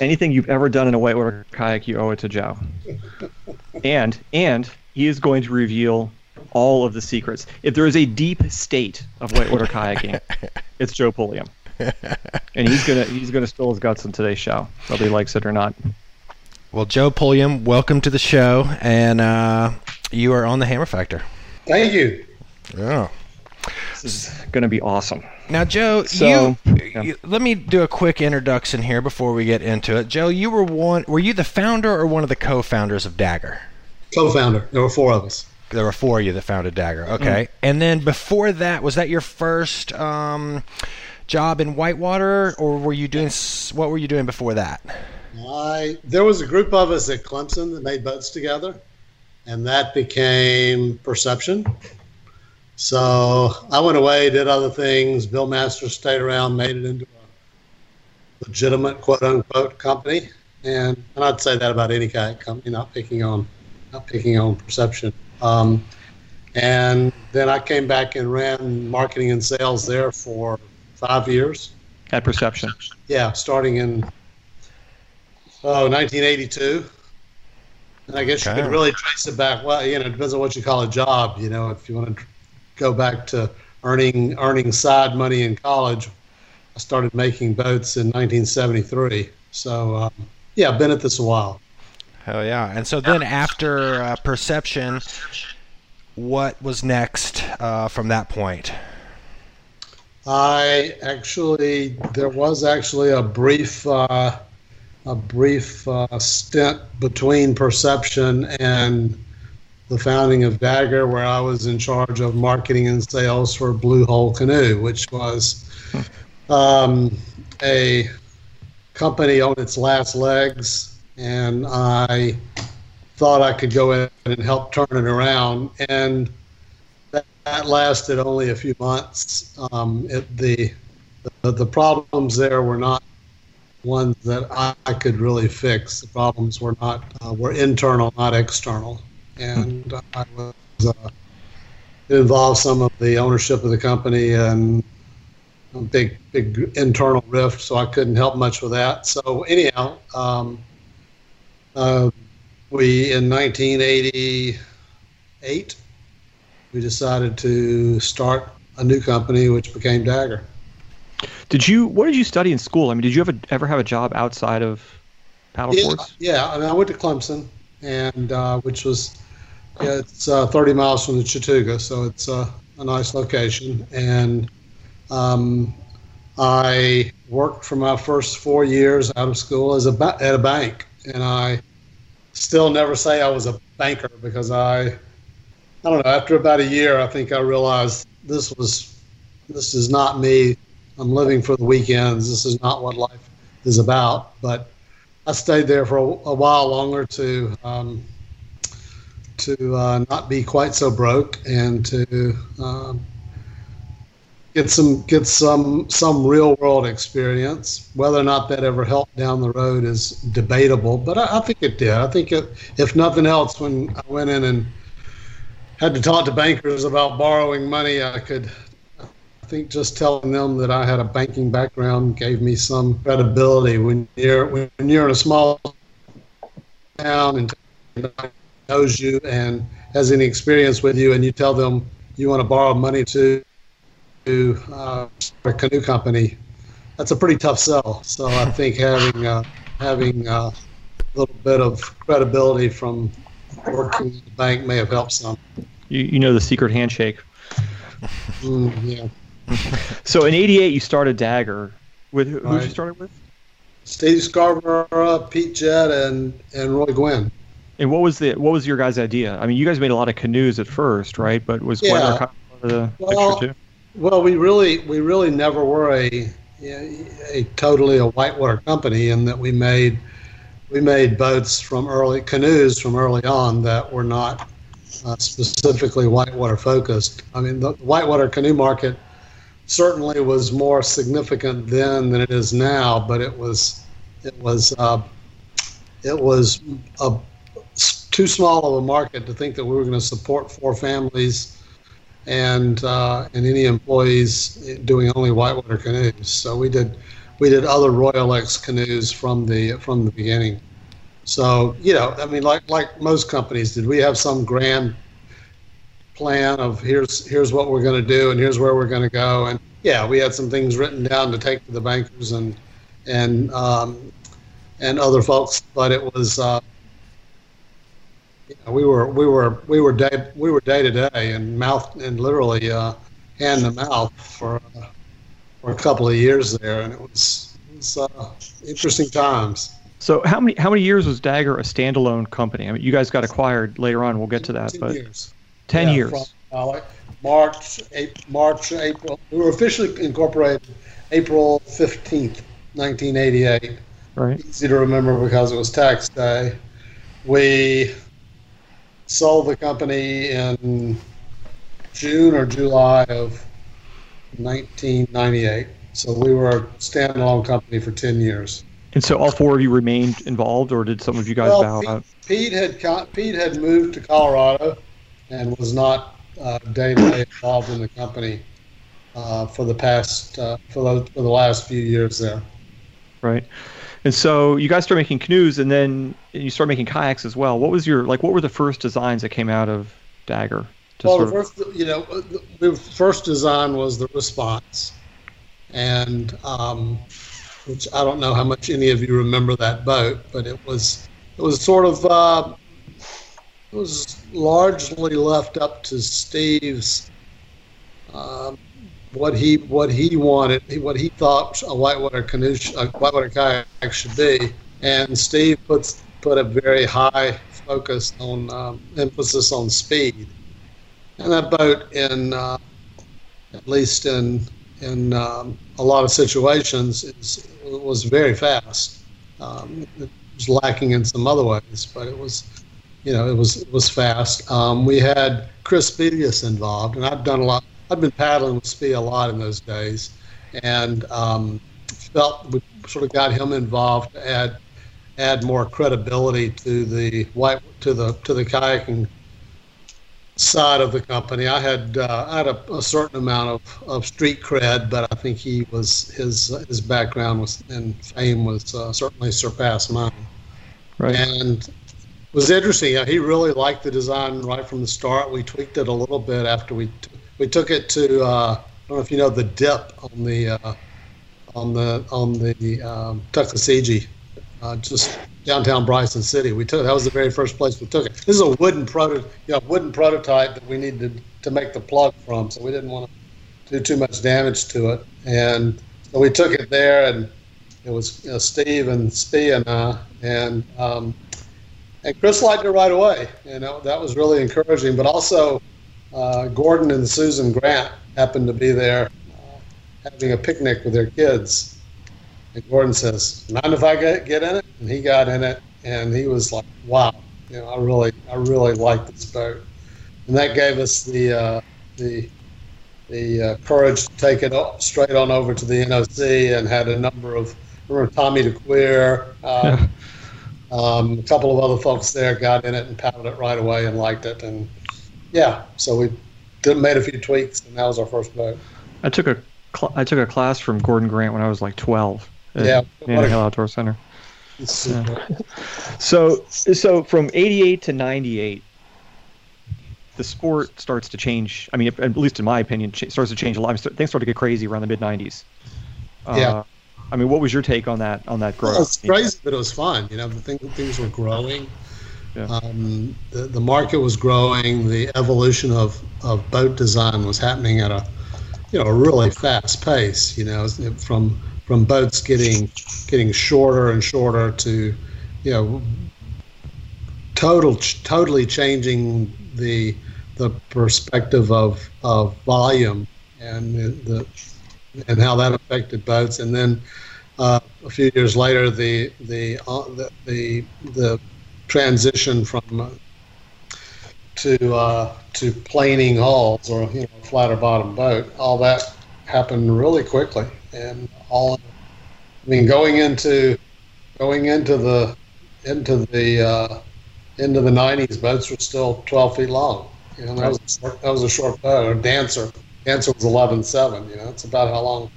Anything you've ever done in a whitewater kayak, you owe it to Joe. And and he is going to reveal all of the secrets. If there is a deep state of whitewater kayaking, [laughs] it's Joe Pulliam. And he's gonna he's gonna spill his guts in today's show, whether he likes it or not. Well, Joe Pulliam, welcome to the show, and uh, you are on the Hammer Factor. Thank you. Yeah. This is going to be awesome. Now, Joe, so, you, yeah. you, let me do a quick introduction here before we get into it. Joe, you were one. Were you the founder or one of the co-founders of Dagger? Co-founder. There were four of us. There were four of you that founded Dagger. Okay, mm. and then before that, was that your first um, job in Whitewater, or were you doing what were you doing before that? I there was a group of us at Clemson that made boats together, and that became Perception. So I went away, did other things. Bill Masters stayed around, made it into a legitimate quote unquote company. And, and I'd say that about any kayak company, not picking on not picking on perception. Um, and then I came back and ran marketing and sales there for five years. At Perception. Yeah, starting in oh, 1982. And I guess okay. you could really trace it back. Well, you know, it depends on what you call a job. You know, if you want to go back to earning earning side money in college, I started making boats in 1973. So um, yeah, I've been at this a while. Hell yeah! And so then after uh, Perception, what was next uh, from that point? I actually there was actually a brief uh, a brief uh, stint between Perception and the founding of Dagger, where I was in charge of marketing and sales for Blue Hole Canoe, which was um, a company on its last legs. And I thought I could go in and help turn it around. And that, that lasted only a few months. Um, it, the, the, the problems there were not ones that I, I could really fix. The problems were not uh, were internal, not external and I was uh, involved some of the ownership of the company and a big big internal rift, so I couldn't help much with that. So anyhow, um, uh, we in 1988 we decided to start a new company, which became Dagger. Did you? What did you study in school? I mean, did you ever ever have a job outside of paddle yeah, sports? Yeah, I mean, I went to Clemson, and uh, which was yeah, it's uh, 30 miles from the Chattooga, so it's uh, a nice location. And um, I worked for my first four years out of school as a ba- at a bank, and I still never say I was a banker because I, I don't know. After about a year, I think I realized this was this is not me. I'm living for the weekends. This is not what life is about. But I stayed there for a, a while longer to um, to uh, not be quite so broke and to um, get some get some some real world experience. Whether or not that ever helped down the road is debatable, but I, I think it did. I think it, if nothing else, when I went in and had to talk to bankers about borrowing money, I could. I think just telling them that I had a banking background gave me some credibility. When you're when you're in a small town and knows you and has any experience with you, and you tell them you want to borrow money to to uh, a canoe company, that's a pretty tough sell. So I think having uh, having uh, a little bit of credibility from working at the bank may have helped some. You, you know the secret handshake. Mm, yeah. [laughs] So in '88, you started Dagger. With who, who Right. you started with? Steve Scarborough, Pete Jett, and and Roy Gwynn. And what was the what was your guys' idea? I mean, you guys made a lot of canoes at first, right? But was Yeah. Weather of part of the Well, picture too? Well, we really we really never were a a totally a whitewater company in that we made we made boats from early canoes from early on that were not uh, specifically whitewater focused. I mean, the whitewater canoe market certainly was more significant then than it is now, but it was it was uh, it was a, too small of a market to think that we were going to support four families and uh, and any employees doing only whitewater canoes. So we did we did other Royalex canoes from the from the beginning. So you know, I mean, like like most companies, did we have some grand plan of here's here's what we're going to do and here's where we're going to go? And yeah, we had some things written down to take to the bankers and and um, and other folks, but it was. Uh, you know, we were we were we were day we were day to day and mouth and literally uh, hand to mouth for uh, for a couple of years there, and it was, it was uh, interesting times. So how many how many years was Dagger a standalone company? I mean, you guys got acquired later on. We'll get to that, but years. Ten Yeah, years. From, uh, March, April, March, April. We were officially incorporated April fifteenth, nineteen eighty-eight. right? easy to remember because it was tax day. We sold the company in June or July of 1998. So we were a standalone company for 10 years. And so all four of you remained involved, or did some of you guys Well, bow Pete- out? Pete had Pete had moved to Colorado and was not day to day involved in the company uh, for the past uh, for the for the last few years there. Right. And so you guys started making canoes, and then you started making kayaks as well. What was your like? What were the first designs that came out of Dagger? To Well, the first, you know, the the first design was the response, and um, which I don't know how much any of you remember that boat, but it was it was sort of uh, it was largely left up to Steve's um, what he what he wanted, what he thought a whitewater canoe, a whitewater kayak should be, and Steve puts put a very high focus on um, emphasis on speed. And that boat, in uh, at least in in um, a lot of situations, is, was very fast. Um, it was lacking in some other ways, but it was, you know, it was it was fast. Um, we had Chris Spelius involved, and I've done a lot. I've been paddling with Spee a lot in those days, and um, felt we sort of got him involved to add add more credibility to the white to the to the kayaking side of the company. I had uh, I had a, a certain amount of, of street cred, but I think he was his his background was and fame was uh, certainly surpassed mine. right. And was interesting. He really liked the design right from the start. We tweaked it a little bit after we t- we took it to uh, I don't know if you know the dip on the uh, on the on the um, Tuckasegee, uh, just downtown Bryson City. We took that was the very first place we took it. This is a wooden proto, you know, wooden prototype that we needed to make the plug from, so we didn't want to do too much damage to it. And so we took it there, and it was uh, Steve and Spee and I, and um, and Chris liked it right away, and that, that was really encouraging. But also, uh, Gordon and Susan Grant happened to be there having a picnic with their kids. And Gordon says, "Mind if I get, get in it?" And he got in it, and he was like, "Wow, you know, I really, I really like this boat." And that gave us the uh, the the uh, courage to take it straight on over to the NOC, and had a number of remember Tommy DeQueer, [laughs] um, a couple of other folks there got in it and paddled it right away and liked it, and yeah, so we did, made a few tweaks, and that was our first boat. I took a cl- I took a class from Gordon Grant when I was like 12. At Yeah, Nantahala Outdoor Center. Yeah. So so from 88 to 98 the sport starts to change. I mean, at least in my opinion, starts to change a lot. Things start to get crazy around the mid 90s. Uh, Yeah. I mean, what was your take on that on that growth? Well, it's crazy, but it was fun. You know, the thing, things were growing. Yeah. Um, the, the market was growing. The evolution of, of boat design was happening at a, you know, a really fast pace. You know, from from boats getting getting shorter and shorter to, you know, total totally changing the the perspective of of volume and the and how that affected boats. And then uh, a few years later, the the uh, the, the the transition from uh, to uh, to planing hulls or you know flatter bottom boat, all that happened really quickly, and all. I mean, going into going into the into the uh, into the 90s, boats were still 12 feet long. You know, that was a short, that was a short boat. Or dancer, dancer was 11.7. You know, it's about how long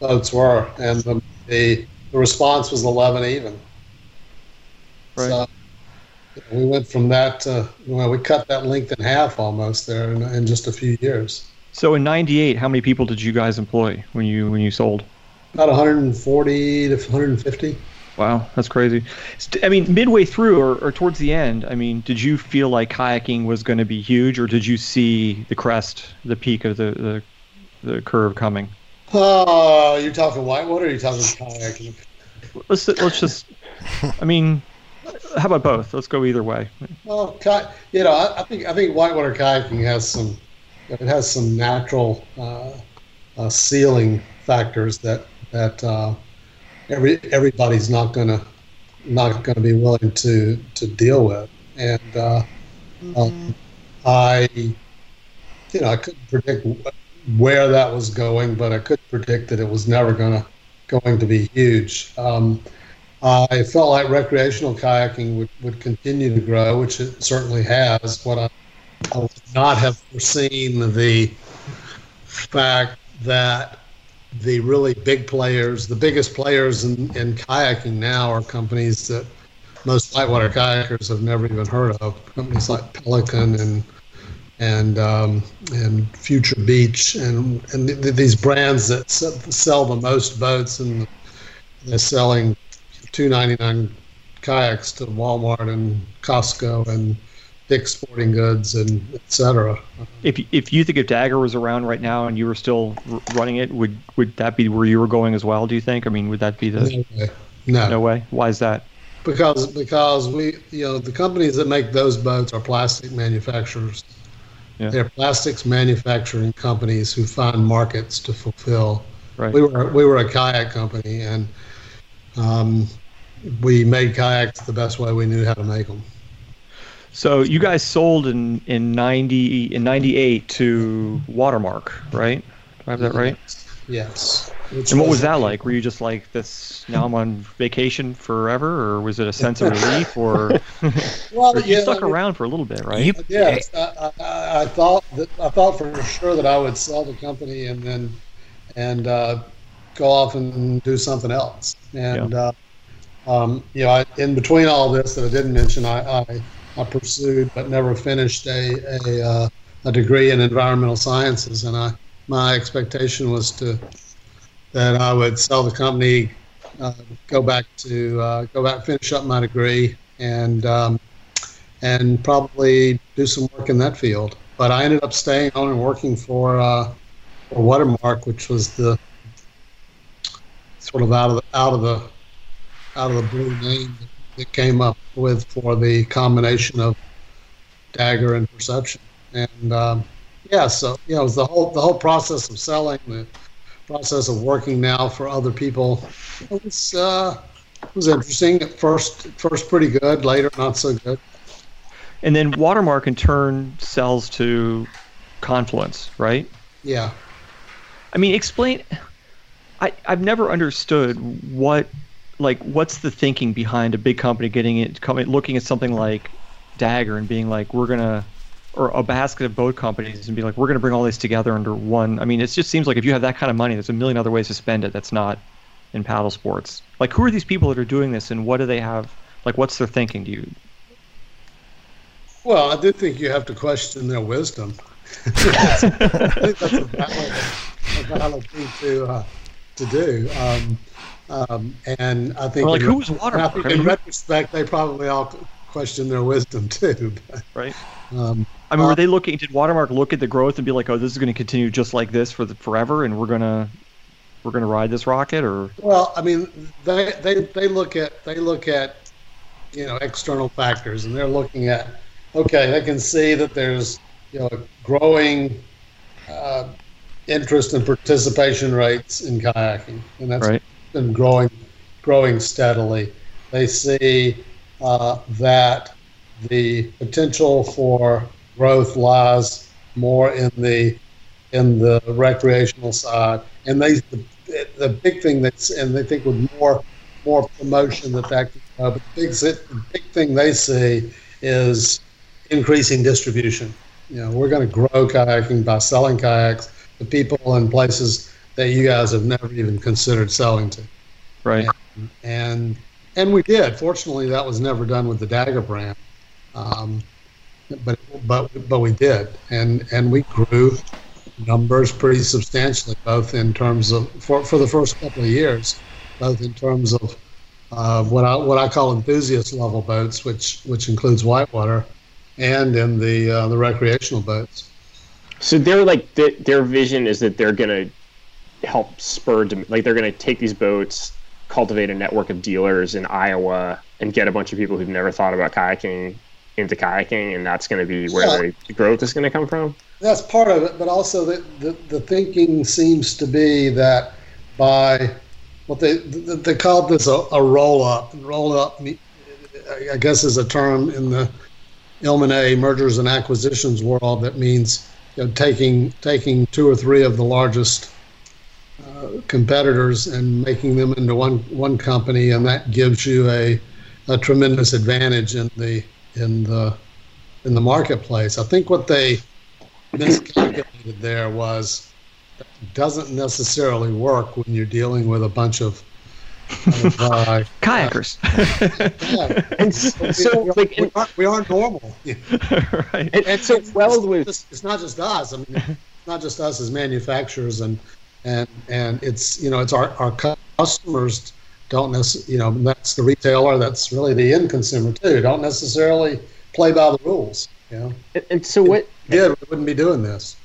boats were, and the the, the response was 11 even. Right. So we went from that to well, we cut that length in half almost there in, in just a few years. So in '98, how many people did you guys employ when you when you sold? About 140 to 150. Wow, that's crazy. I mean, midway through or, or towards the end, I mean, did you feel like kayaking was going to be huge, or did you see the crest, the peak of the the, the curve coming? Oh, you're talking whitewater. Or you're talking kayaking. Let's let's just. I mean, how about both? Let's go either way. Well, you know, I, I think I think whitewater kayaking has some it has some natural uh, uh, sealing factors that that uh, every everybody's not gonna not gonna be willing to to deal with, and uh, um, I you know I couldn't predict where that was going, but I could predict that it was never gonna going to be huge. Um, I felt like recreational kayaking would, would continue to grow, which it certainly has. What I, I would not have foreseen the fact that the really big players, the biggest players in, in kayaking now, are companies that most whitewater kayakers have never even heard of. Companies like Pelican and and um, and Future Beach and and th- th- these brands that sell the most boats and they're selling two ninety nine kayaks to Walmart and Costco and Dick's Sporting Goods and etc. If if you think if Dagger was around right now and you were still r- running it, would would that be where you were going as well? Do you think? I mean, would that be the No way. No, no way? Why is that? because because we you know the companies that make those boats are plastic manufacturers. Yeah. They're plastics manufacturing companies who find markets to fulfill. Right. We were we were a kayak company and um, we made kayaks the best way we knew how to make them. So you guys sold in in ninety in ninety eight to Watermark, right? Do I have that right? Yes. Which And what was that like? Were you just like this? Now I'm on vacation forever, or was it a sense of relief, or, [laughs] Well, or you yeah, stuck I mean, around for a little bit, right? You, Yeah, I, I, I thought that I thought for sure that I would sell the company and then and uh, go off and do something else. And uh, um, you know, I, in between all this that I didn't mention, I, I, I pursued but never finished a a, uh, a degree in environmental sciences, and I my expectation was to that I would sell the company, uh, go back to uh, go back finish up my degree, and um, and probably do some work in that field. But I ended up staying on and working for uh, for Watermark, which was the sort of out of the out of the out of the blue name that, came up with for the combination of Dagger and Perception. And um, yeah, so you know, it was the whole the whole process of selling the process of working now for other people. It was uh, it was interesting. At first, first pretty good. Later, not so good. And then Watermark in turn sells to Confluence, right? Yeah. I mean, explain. I I've never understood what like what's the thinking behind a big company getting it coming looking at something like Dagger and being like we're gonna or a basket of boat companies and be like we're gonna bring all these together under one. I mean, it just seems like if you have that kind of money, there's a million other ways to spend it. That's not in paddle sports. Like, who are these people that are doing this, and what do they have? Like, what's their thinking? Do you? Well, I do think you have to question their wisdom. [laughs] I think that's a valid, a valid thing to uh, to do. Um, um, and I think, Or like, in, who was Watermark? think I mean, in retrospect, they probably all question their wisdom [laughs] too. But, right? um, I mean, Uh, were they looking? Did Watermark look at the growth and be like, "Oh, this is going to continue just like this for the, forever, and we're gonna we're gonna ride this rocket"? Or Well, I mean, they, they they look at they look at you know external factors, and they're looking at okay, they can see that there's you know growing uh, interest and participation rates in kayaking, and that's right? Been growing growing steadily. They see uh, that the potential for growth lies more in the in the recreational side, and they the, the big thing that's and they think with more more promotion that that could grow. But the big the big thing they see is increasing distribution. You know, we're going to grow kayaking by selling kayaks to people in places that you guys have never even considered selling to Right. and and we did. Fortunately, that was never done with the Dagger brand, um, but but but we did, and and we grew numbers pretty substantially, both in terms of for for the first couple of years, both in terms of uh, what I what I call enthusiast level boats, which which includes whitewater, and in the uh, the recreational boats. So they're like th- their vision is that they're gonna help spur dem- like they're gonna take these boats, cultivate a network of dealers in Iowa, and get a bunch of people who've never thought about kayaking into kayaking, and that's gonna be where Yeah. the growth is gonna come from. That's part of it, but also the, the, the thinking seems to be that by what they they called this a, a roll up. Roll up, I guess, is a term in the M&A mergers and acquisitions world that means you know, taking taking two or three of the largest uh, competitors and making them into one one company, and that gives you a a tremendous advantage in the in the in the marketplace. I think what they miscalculated there was that doesn't necessarily work when you're dealing with a bunch of, of uh, [laughs] Kayakers. yeah. And s- so we, like we, and, aren't, we aren't normal. [laughs] right. and, and so Weld was it's, it's not just us. I mean, it's not just us as manufacturers, and and and it's you know it's our our customers don't necessarily you know that's the retailer. That's really the end consumer too. Don't necessarily play by the rules. You know, and, and so what yeah we wouldn't be doing this.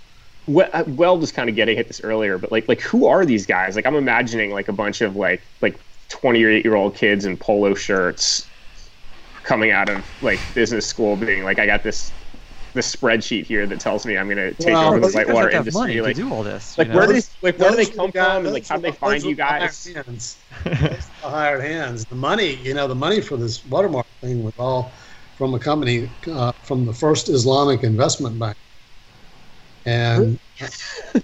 well, uh, Weld was kind of getting at this earlier, but like like who are these guys? Like I'm imagining like a bunch of like like 28 year old kids in polo shirts coming out of like business school, being like, I got this this spreadsheet here that tells me I'm gonna take Well, over the but you You guys whitewater have to money industry. Like to do all this. like you where know? do they like where do they come the guys- from? And like how do they find you are the hired guys? hands. The hired hands. The money, you know, the money for this watermark thing was all from a company uh, from the First Islamic Investment Bank, and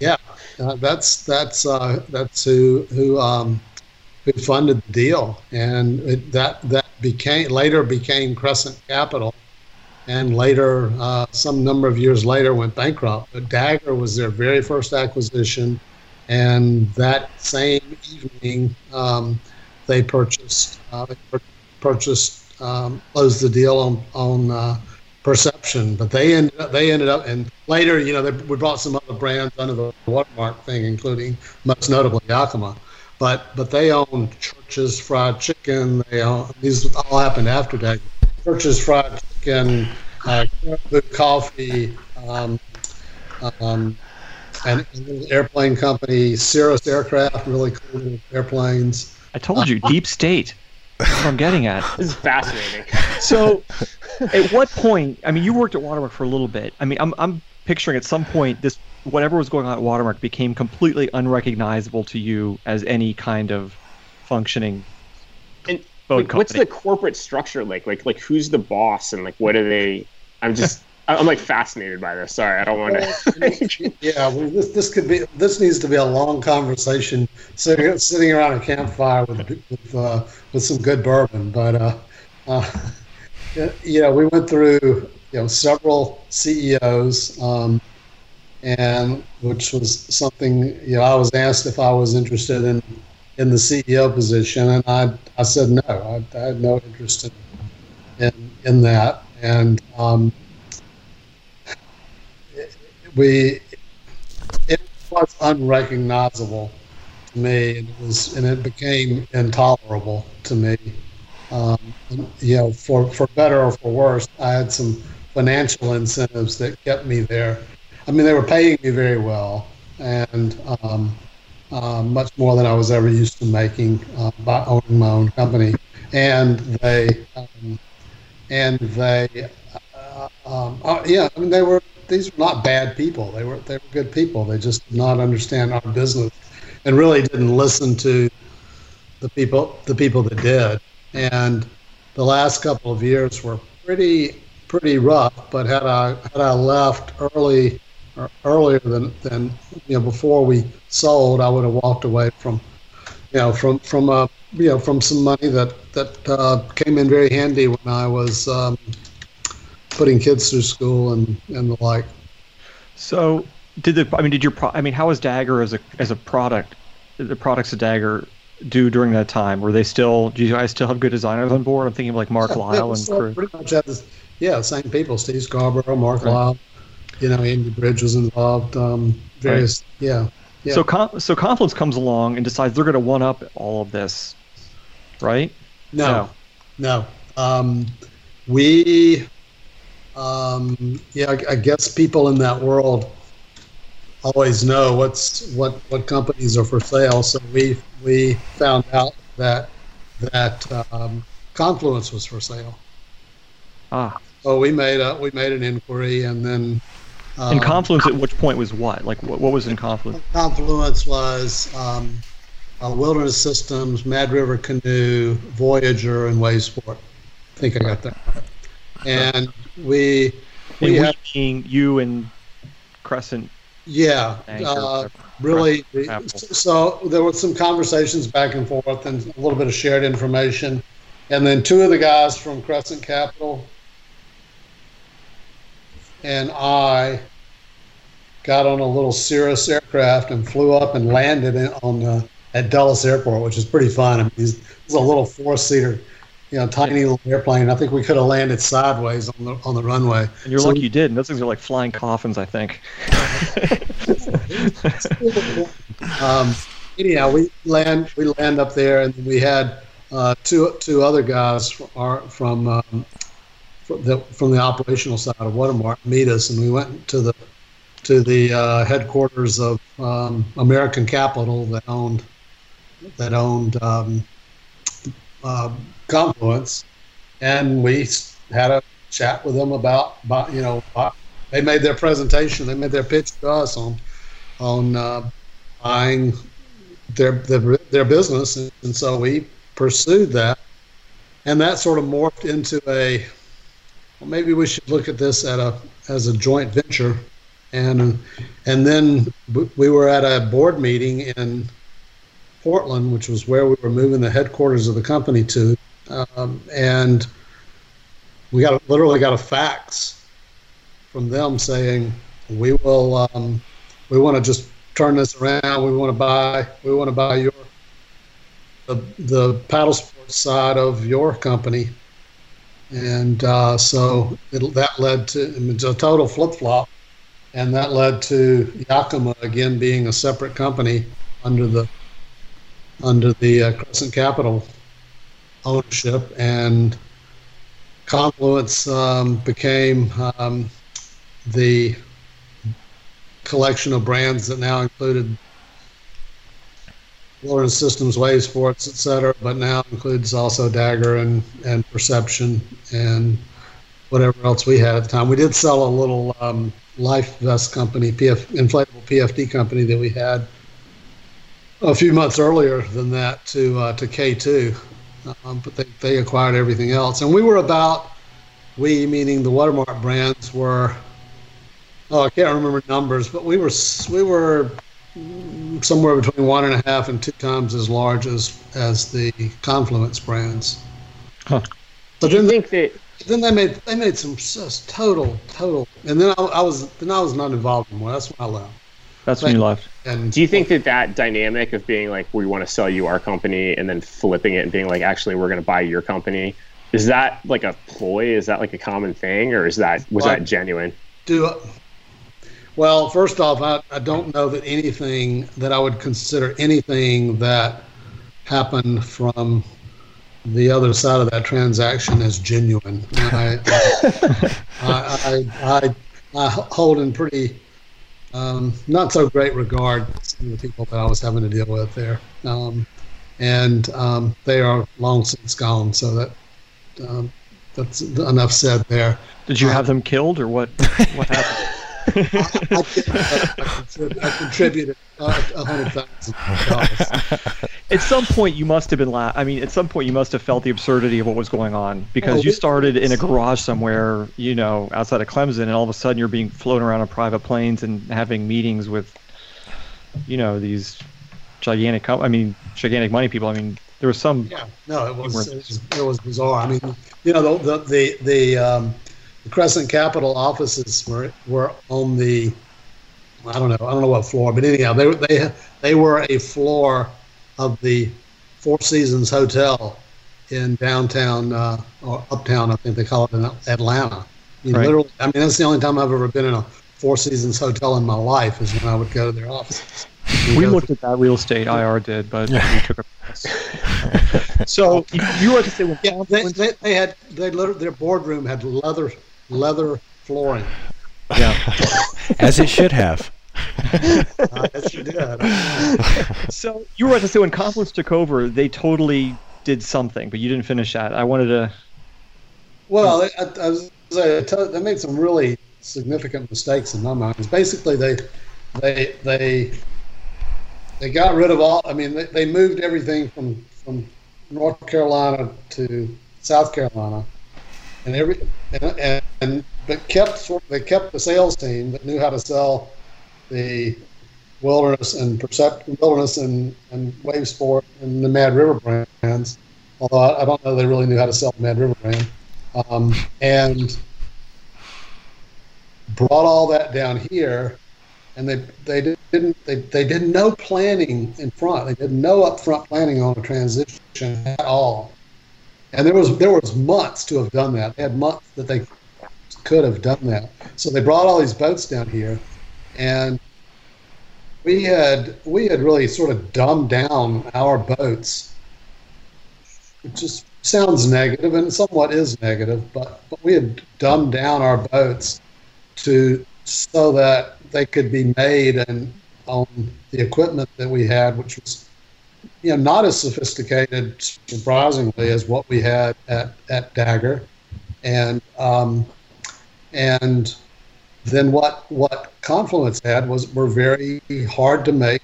yeah, uh, that's that's uh, that's who who um, who funded the deal, and it, that that became later became Crescent Capital, and later uh, some number of years later went bankrupt. But Dagger was their very first acquisition, and that same evening um, they purchased uh, they purchased um, closed the deal on on uh, Perception. But they ended up, they ended up and later you know they, we brought some other brands under the watermark thing, including most notably Yakima. But but they own Church's Fried Chicken. They these all happened after that. Church's Fried Chicken, uh, Coffee. Um, um, and airplane company, Cirrus Aircraft, really cool little airplanes. I told you, deep state. That's what I'm getting at. [laughs] This is fascinating. So, at what point? I mean, you worked at Watermark for a little bit. I mean, I'm I'm picturing at some point this whatever was going on at Watermark became completely unrecognizable to you as any kind of functioning And boat like, what's the corporate structure like? Like like who's the boss and like what are they? I'm just I'm like fascinated by this. Sorry, I don't want to. [laughs] Yeah, well, this this could be this needs to be a long conversation sitting sitting around a campfire with with uh, with some good bourbon. But uh, uh, yeah, we went through you know several CEOs, um, and which was something you know I was asked if I was interested in in the CEO position, and I I said no, I, I had no interest in in, in that, and um, we it was unrecognizable to me, and it was and it became intolerable to me. Um, you know, for for better or for worse, I had some financial incentives that kept me there. I mean, they were paying me very well, and um, uh, much more than I was ever used to making uh, by owning my own company, and they um, and they uh, um, uh, yeah, I mean, they were these were not bad people. They were they were good people. They just did not understand our business and really didn't listen to the people the people that did. And the last couple of years were pretty pretty rough. But had I had I left early earlier than than you know before we sold, I would have walked away from you know from from a you know from some money that that uh, came in very handy when I was. Um, putting kids through school and, and the like. So, did the I mean, did your pro, I mean, how was Dagger as a as a product? The products of Dagger do during that time? Were they still? Do you guys still have good designers on board? I'm thinking of like Mark [laughs] Yeah, Lyle and crew. Pretty much had this, yeah, same people. Steve Scarborough, Mark Right. Lyle, you know, Andy Bridge was involved. Um, various, yeah. yeah. So, Con- so Confluence comes along and decides they're going to one up all of this, right? No, no. Um, we, um, yeah, I, I guess people in that world always know what's what what companies are for sale. So we we found out that that um, Confluence was for sale. Ah, So we made a we made an inquiry, and then and um, Confluence at which point was what? Like, what, what was in Confluence? Confluence was um, uh, Wilderness Systems, Mad River Canoe, Voyager, and Wavesport. I think I got that. And we And we we had being you and Crescent yeah uh, really Apple. so there were some conversations back and forth and a little bit of shared information and then two of the guys from crescent capital and i got on a little cirrus aircraft and flew up and landed in, on the, at dulles airport which is pretty fun I mean, it's, it's a little four-seater you know tiny little airplane i think we could have landed sideways on the on the runway And you're So lucky you did. And those things are like flying coffins, I think. [laughs] um, anyhow, we land we land up there, and we had uh, two two other guys from our, from um, from the from the operational side of Watermark meet us, and we went to the to the uh, headquarters of um, American Capital that owned that owned um, uh, Confluence, and we had a chat with them about, about you know uh, they made their presentation, they made their pitch to us on on uh, buying their, their their business, and, and so we pursued that, and that sort of morphed into a well, maybe we should look at this at a as a joint venture, and and then we were at a board meeting in Portland, which was where we were moving the headquarters of the company to, um, and we got literally got a fax from them saying we will um, we want to just turn this around. We want to buy we want to buy your the, the paddle sports side of your company, and uh, so it, that led to a total flip flop, and that led to Yakima again being a separate company under the under the uh, Crescent Capital ownership, and Confluence um, became um, the collection of brands that now included Wilderness Systems, Wave Sports, et cetera, but now includes also Dagger and, and Perception and whatever else we had at the time. We did sell a little um, life vest company, PF, inflatable PFD company that we had a few months earlier than that to uh, to K2, um, but they, they acquired everything else, and we were about we meaning the Watermark brands were oh I can't remember numbers, but we were we were somewhere between one and a half and two times as large as as the Confluence brands. Huh. But Do you then think that then they made they made some just total total, and then I, I was then I was not involved anymore. That's when I left. That's when you left. And Do you think that that dynamic of being like, we want to sell you our company and then flipping it and being like, actually, we're going to buy your company, is that like a ploy? Is that like a common thing, or is that was Well, that genuine? do well? First off, I, I don't know that anything that I would consider anything that happened from the other side of that transaction as genuine. I, [laughs] I, I, I, I hold in pretty um, not so great regard some of the people that I was having to deal with there. Um, and um, they are long since gone, so that um, that's enough said there. Did you have them killed or what? What happened? [laughs] I, I, I contributed a hundred thousand dollars. At some point, you must have been. La- I mean, at some point, you must have felt the absurdity of what was going on because Oh, you started in a garage somewhere, you know, outside of Clemson, and all of a sudden you're being flown around on private planes and having meetings with, you know, these gigantic. Com- I mean, gigantic money people. I mean, there was some. Yeah, no, it was, it was it was bizarre. I mean, you know, the the the, the, um, the Crescent Capital offices were were on the I don't know I don't know what floor, but anyhow, they were- they they were a floor of the Four Seasons Hotel in downtown uh, or uptown, I think they call it in Atlanta. You know, Right. literally, I mean, that's the only time I've ever been in a Four Seasons hotel in my life is when I would go to their offices. You We go looked at that real estate. IR did, but we took a pass. [laughs] So You, you were to say when Yeah, they, they, they had they literally, their boardroom had leather leather flooring. yeah. [laughs] As it should have. [laughs] Uh, yes, you did. [laughs] So you were about to say when Confluence took over, they totally did something, but you didn't finish that. I wanted to. Well, I, I was I tell, they made some really significant mistakes in my mind. Basically they they they they got rid of all. I mean, they, they moved everything from from North Carolina to South Carolina, and every and, and, but kept they kept the sales team that knew how to sell the wilderness and percept wilderness and and wave sport and the Mad River brands. Although I, I don't know they really knew how to sell the Mad River brand, um, and brought all that down here and they they didn't they, they did no planning in front. They did no upfront planning on a transition at all. And there was there was months to have done that. They had months that they could have done that. So they brought all these boats down here, and we had we had really sort of dumbed down our boats. It just sounds negative and somewhat is negative, but but we had dumbed down our boats to so that they could be made and on the equipment that we had, which was you know not as sophisticated, surprisingly, as what we had at at Dagger, and um, and then what what Confluence had was were very hard to make,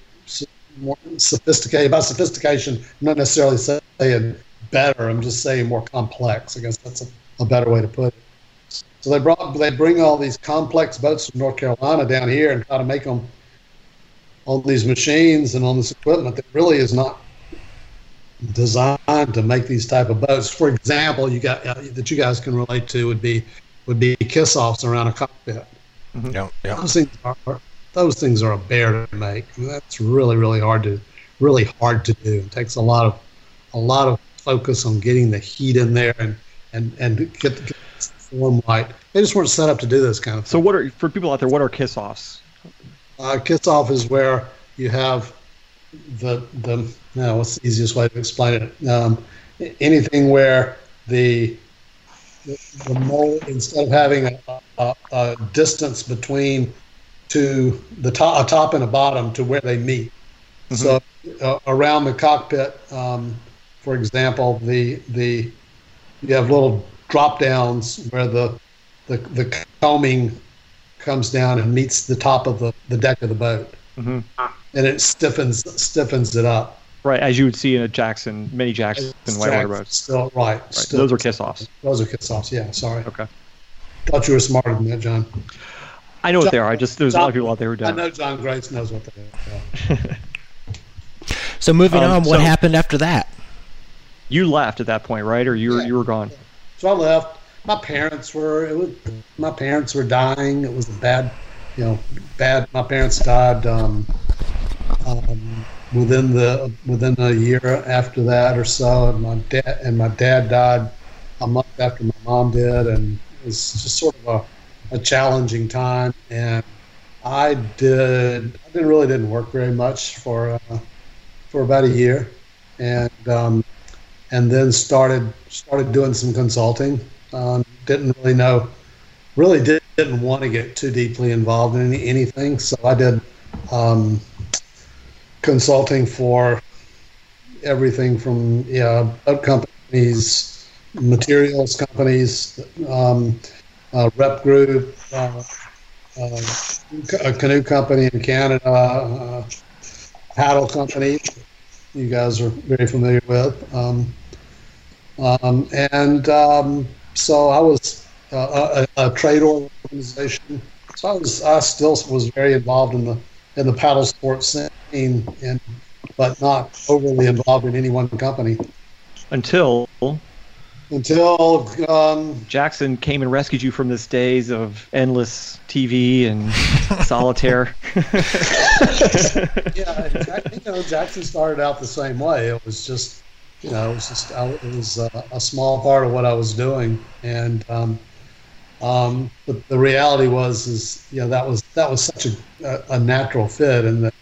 more sophisticated. By sophistication, I'm not necessarily saying better. I'm just saying more complex. I guess that's a, a better way to put it. So they brought they bring all these complex boats from North Carolina down here and try to make them on these machines and on this equipment that really is not designed to make these type of boats. For example, you got uh, that you guys can relate to would be would be kiss offs around a cockpit. Yeah, yeah. Those things are those things are a bear to make. That's really really hard to really hard to do. It takes a lot of a lot of focus on getting the heat in there and and and get, get the form right. They just weren't set up to do this kind of thing. So what are for people out there? What are kiss offs? Uh, kiss off is where you have the the no, what's the easiest way to explain it? Um, anything where the the, mold instead of having a, a, a distance between to the top, a top and a bottom to where they meet. So uh, around the cockpit, um, for example, the the you have little drop downs where the the, the coaming comes down and meets the top of the, the deck of the boat, Mhm. and it stiffens stiffens it up. Right, as you would see in a Jackson, many Jackson whitewater boats. Still right. Right. Still, Those are kiss offs. those are kiss offs. Yeah, sorry. Okay. Thought you were smarter than that, John. I know what they are. I just there's a lot of people out there who don't. I know John Grace knows what they are. [laughs] So moving Um, on, what so- happened after that? You left at that point, right? Or you were Yeah. you were gone. So I left. My parents were. It was. My parents were dying. It was a bad, you know, bad. My parents died um, um, within the within a year after that or so, and my dad and my dad died a month after my mom did, and it was just sort of a, a challenging time. And I did. I didn't really didn't work very much for uh, for about a year, and um, and then started started doing some consulting. Um, didn't really know, really did, didn't want to get too deeply involved in any, anything. So I did um, consulting for everything from yeah, boat companies, materials companies, um, rep group, uh, uh, a canoe company in Canada, uh, paddle company. You guys are very familiar with. Um, um, and um, so I was uh, a, a trade organization. So I was, I still was very involved in the in the paddle sports scene, and but not overly involved in any one company Until until um, Jackson came and rescued you from this days of endless TV and [laughs] solitaire. [laughs] yeah, exactly. You know, Jackson started out the same way. It was just, you know, it was just, I, it was a, a small part of what I was doing, and um, um, but the reality was, is you know, that was that was such a, a, a natural fit, and that,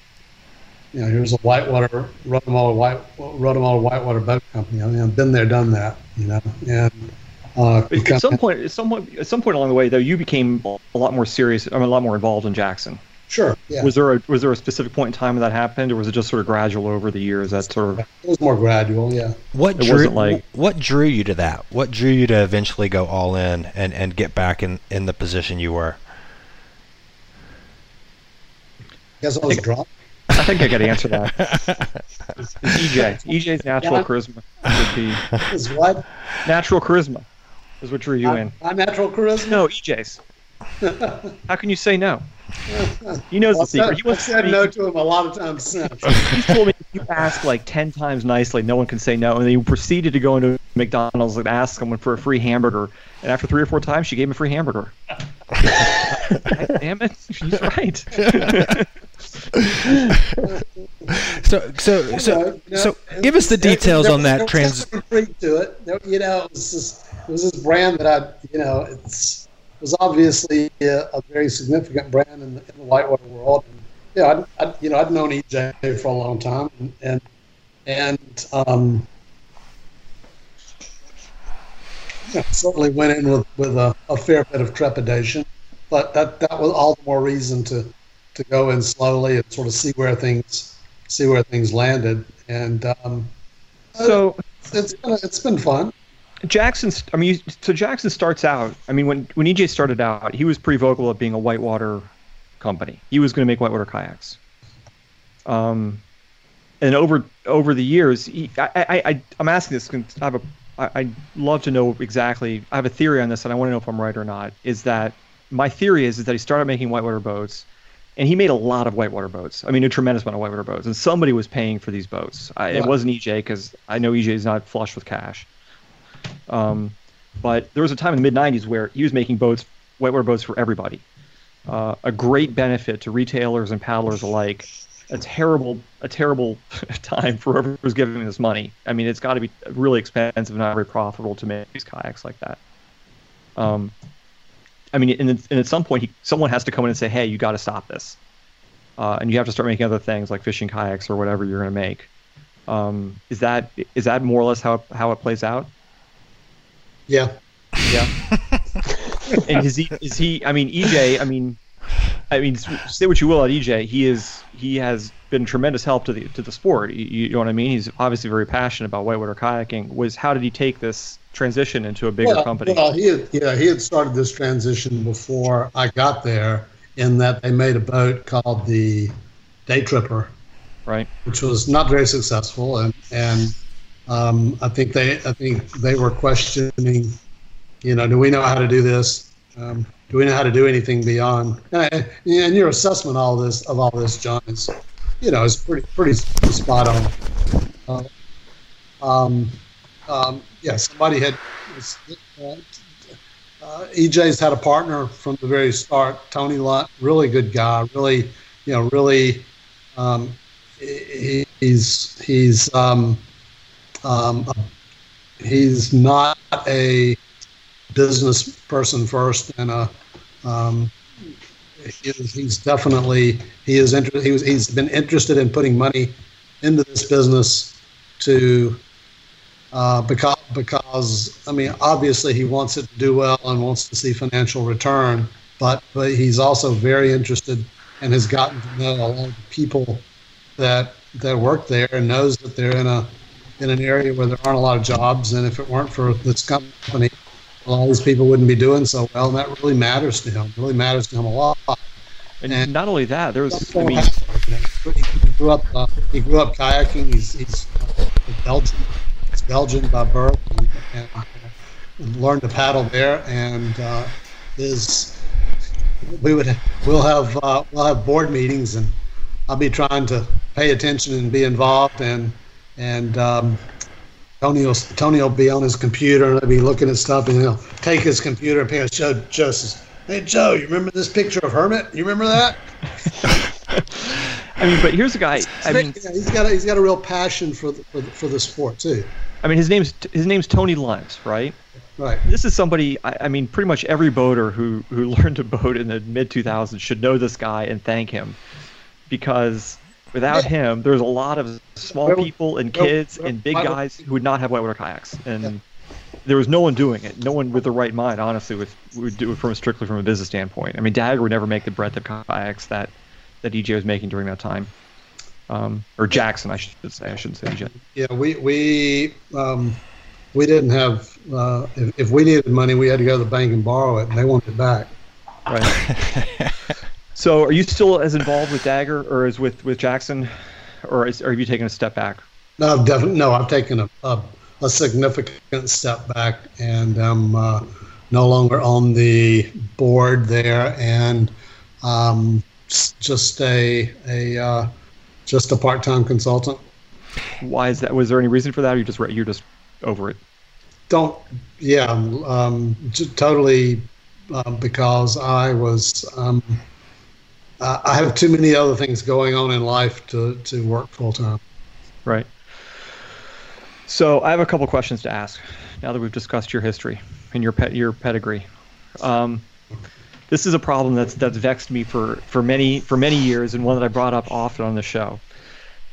you know, here's a whitewater Rotomola white Rotomola whitewater boat company. I mean, I've been there, done that, you know, and. Uh, at some point, at some point, at some point along the way, though, you became a lot more serious. I mean, a lot more involved in Jackson. Sure, yeah, Was there a was there a specific point in time when that happened, or was it just sort of gradual over the years? That sort of it was more gradual, yeah. What It drew wasn't like- what drew you to that? What drew you to eventually go all in and, and get back in, in the position you were? guess I was drunk. I think I got to answer that. [laughs] It's, it's EJ. EJ's natural Yeah. charisma would be Is what natural charisma is what drew you my, in. my natural charisma. No, EJ's. [laughs] How can you say no? He knows Well, the secret. I've He said, wants said no to him a lot of times since. He's told me if you ask like ten times nicely, no one can say no. And then he proceeded to go into McDonald's and ask someone for a free hamburger. And after three or four times, she gave him a free hamburger. God [laughs] damn it, she's right. [laughs] So so so You know, so it give us the details there on that there was trans. some Freak to it, There- you know. It was this, it was this brand that I, you know, it's it was obviously a, a very significant brand in the, in the whitewater world. And, yeah, I, I, you know, I'd known EJ for a long time, and and, and um, yeah, certainly went in with with a, a fair bit of trepidation, but that that was all the more reason to to go in slowly and sort of see where things see where things landed. And um, so it's been, it's been fun. Jackson, I mean, so Jackson starts out. I mean, when when EJ started out, he was pretty vocal of being a whitewater company. He was going to make whitewater kayaks. Um, and over over the years, he, I, I, I I'm asking this. I have a I, I'd love to know exactly. I have a theory on this, and I want to know if I'm right or not. Is that my theory is, is that he started making whitewater boats, and he made a lot of whitewater boats. I mean, a tremendous amount of whitewater boats, and somebody was paying for these boats. I, it wasn't EJ because I know EJ is not flush with cash. Um, but there was a time in the mid 90s where he was making boats, whitewater boats for everybody. Uh, a great benefit to retailers and paddlers alike. A terrible, a terrible [laughs] time for whoever was giving this money. I mean, it's got to be really expensive, and not very profitable to make these kayaks like that. Um, I mean, and, and at some point, he, someone has to come in and say, "Hey, you got to stop this," uh, and you have to start making other things like fishing kayaks or whatever you're going to make. Um, is that is that more or less how how it plays out? Yeah. Yeah. [laughs] and is he is he? I mean, EJ. I mean, I mean, say what you will at EJ, he is he has been tremendous help to the to the sport. You, you know what I mean? He's obviously very passionate about whitewater kayaking. Was how did he take this transition into a bigger well, company? Well, he had, yeah, he had started this transition before I got there, in that they made a boat called the Day Tripper, right? Which was not very successful, and and um, I think they I think they were questioning, you know, do we know how to do this? Um, do we know how to do anything beyond? And, and your assessment all this of all this, John, is, you know, is pretty pretty spot on. Uh, um, um, yeah, somebody had. Uh, uh, EJ's had a partner from the very start, Tony Lunt, really good guy, really, you know, really. Um, he, he's he's um, um, he's not a business person first, and a um, he is, he's definitely he is inter- he was he's been interested in putting money into this business to uh, because because I mean obviously he wants it to do well and wants to see financial return, but but he's also very interested and has gotten to know a lot of people that that work there and knows that they're in a in an area where there aren't a lot of jobs and if it weren't for this company a lot of these people wouldn't be doing so well and that really matters to him it really matters to him a lot. And, and not only that there's I mean he grew up uh, he grew up kayaking he's he's uh, Belgian he's Belgian by birth and, and, and learned to paddle there and uh, is we would we'll have uh, we'll have board meetings and I'll be trying to pay attention and be involved and and um, Tony will Tony will be on his computer and he'll be looking at stuff and he'll take his computer and show Joe says, Hey Joe, you remember this picture of Hermit? You remember that? [laughs] I mean, but here's a guy. I mean, yeah, he's got a, he's got a real passion for the, for the, for the sport too. I mean, his name's his name's Tony Lunt, right? Right. This is somebody. I, I mean, pretty much every boater who who [laughs] learned to boat in the mid 2000s should know this guy and thank him, because without yeah. him, there's a lot of small people and kids and big guys who would not have whitewater kayaks, and yeah. there was no one doing it. No one with the right mind, honestly, with would do it from strictly from a business standpoint. I mean, Dagger would never make the breadth of kayaks that that EJ was making during that time. Um, or Jackson, I should say. I shouldn't say EJ. Yeah, we we um, we didn't have. Uh, if, if we needed money, we had to go to the bank and borrow it, and they wanted it back. Right. [laughs] so, are you still as involved with Dagger, or as with with Jackson, or, is, or have you taken a step back? No, I've definitely no. I've taken a, a, a significant step back, and I'm uh, no longer on the board there, and um, just a a uh, just a part time consultant. Why is that? Was there any reason for that? Or you just you're just over it? Don't. Yeah, um, totally. Um, because I was, um, I have too many other things going on in life to to work full time. Right. So I have a couple questions to ask. Now that we've discussed your history and your pet your pedigree. Um, this is a problem that's that's vexed me for for many for many years and one that I brought up often on the show.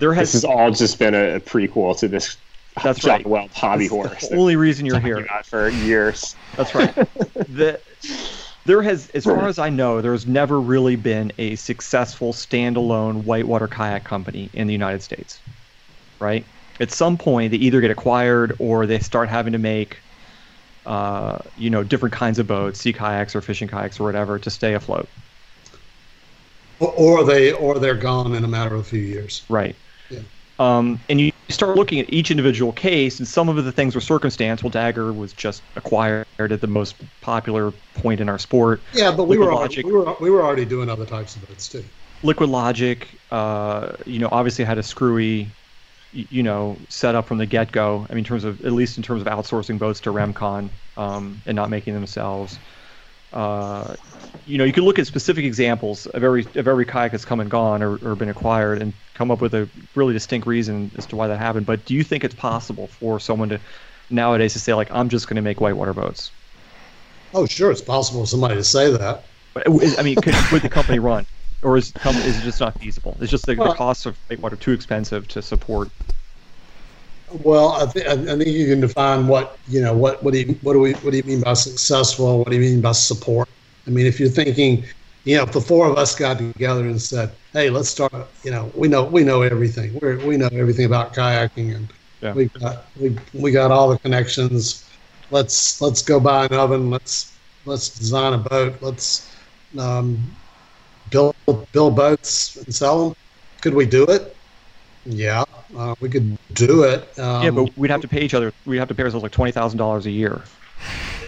There has this has all just been a, a prequel to this. That's John right. Well, hobby horse. The only reason you're here. For years. That's right. [laughs] the, there has, as far as I know, there's never really been a successful standalone whitewater kayak company in the United States. Right. At some point, they either get acquired or they start having to make uh, you know, different kinds of boats, sea kayaks or fishing kayaks or whatever, to stay afloat. Or they or they're gone in a matter of a few years. Right. Um, and you start looking at each individual case, and some of the things were circumstance. Well, Dagger was just acquired at the most popular point in our sport. Yeah, but we were, already, we were we were already doing other types of boats too. Liquid Logic, uh, you know, obviously had a screwy you know, set up from the get go. I mean, in terms of at least in terms of outsourcing boats to Remcon um, and not making themselves. Uh, you know, you can look at specific examples of every of every kayak that's come and gone or, or been acquired and come up with a really distinct reason as to why that happened. But do you think it's possible for someone to nowadays to say like, I'm just going to make whitewater boats? Oh, sure, it's possible for somebody to say that. But I mean, could, would the company run? or is is it just not feasible? It's just the, well, the costs of whitewater too expensive to support. Well, I, th- I think you can define what you know. What what do you what do we what do you mean by successful? What do you mean by support? I mean, if you're thinking you know, if the four of us got together and said, "Hey, let's start," you know, we know we know everything. We we know everything about kayaking, and Yeah. we got we we got all the connections. Let's let's go buy an oven. Let's let's design a boat. Let's um, build build boats and sell them. Could we do it? Yeah, uh, we could do it. Um, yeah, but we'd have to pay each other. We'd have to pay ourselves like twenty thousand dollars a year.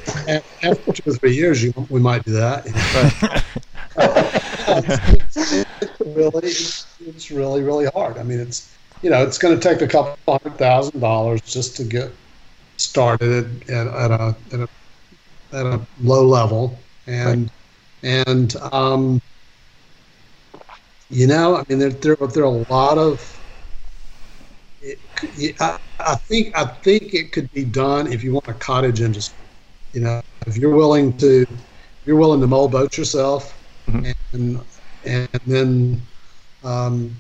[laughs] after two or three years, you, we might do that. [laughs] it's, really, it's really, really hard. I mean, it's you know, it's going to take a couple hundred thousand dollars just to get started at, at a at a at a low level, and and um, you know, I mean, there there there are a lot of. It, I, I think I think it could be done if you want a cottage industry. You know, if you're willing to, if you're willing to mold boats yourself, And and then um,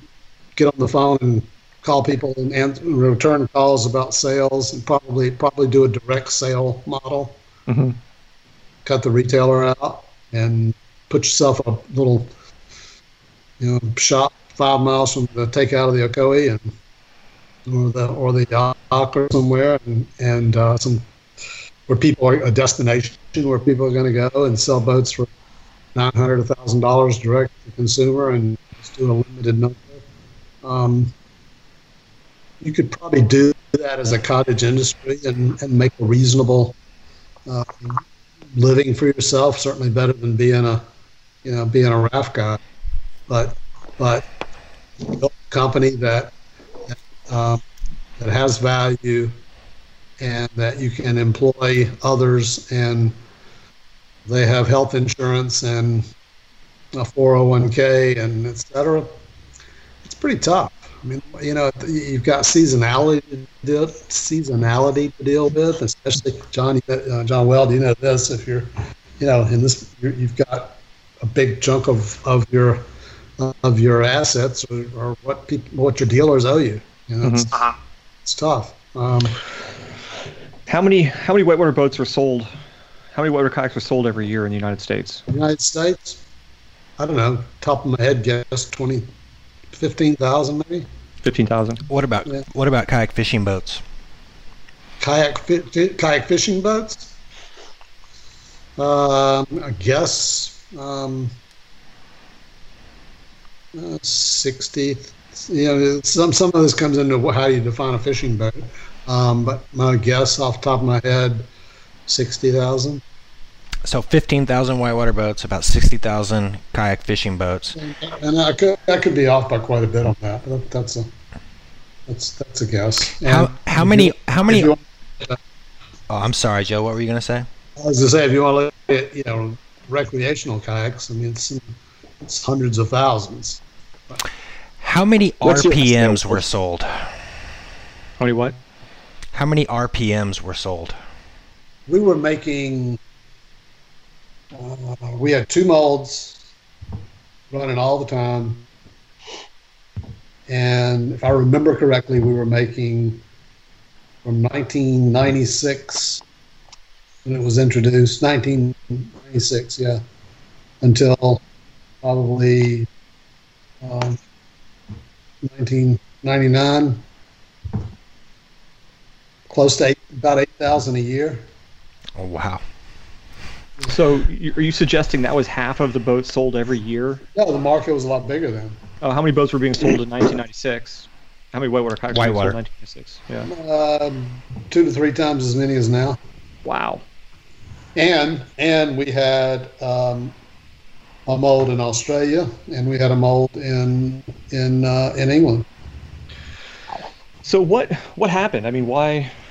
get on the phone and call people and answer, return calls about sales, and probably probably do a direct sale model. Mhm. Cut the retailer out and put yourself a little, you know, shop five miles from the takeout of the Ocoee and or the or the dock or somewhere, and and uh, some where people are a destination where people are going to go and sell boats for nine hundred, a thousand dollars direct to consumer, and just do a limited number. Um, you could probably do that as a cottage industry and, and make a reasonable uh, living for yourself. Certainly better than being a you know being a raft guy, but but a company that um, that has value and that you can employ others and they have health insurance and a 401k and et cetera. It's pretty tough. I mean, you know, you've got seasonality to deal, seasonality to deal with, especially John, uh, John Well, you know this, if you're, you know, in this, you're, you've got a big chunk of, of your, of your assets or, or what people, what your dealers owe you. You know, it's, it's tough. Um, How many how many whitewater boats are sold? How many water kayaks are sold every year in the United States? United States, I don't know, top of my head, guess 20, 15,000 maybe. Fifteen thousand. What about Yeah. what about kayak fishing boats? Kayak fi- fi- kayak fishing boats. Um, I guess um, uh, sixty. You know, some some of this comes into wh- how you define a fishing boat. Um, but my guess, off the top of my head, sixty thousand. So fifteen thousand whitewater boats, about sixty thousand kayak fishing boats. And I could I could be off by quite a bit on that. But that's a that's that's a guess. How And how if many you- how many? you Oh, I'm sorry, Joe. What were you gonna say? I was gonna say, if you want to look at you know recreational kayaks, I mean it's it's hundreds of thousands. How many What's RPMs were sold? How many what? How many RPMs were sold? We were making. Uh, we had two molds running all the time, and if I remember correctly, we were making from 1996 when it was introduced, 1996, yeah, until probably um, 1999, close to eight, about 8,000 a year. Oh wow. So are you suggesting that was half of the boats sold every year? No, the market was a lot bigger then. Uh, how many boats were being sold in 1996? How many whitewater kayaks were sold in Whitewater. 1996? Yeah. Um, two to three times as many as now. Wow. And and we had um, a mold in Australia, and we had a mold in in uh, in England. So what what happened? I mean, why wh-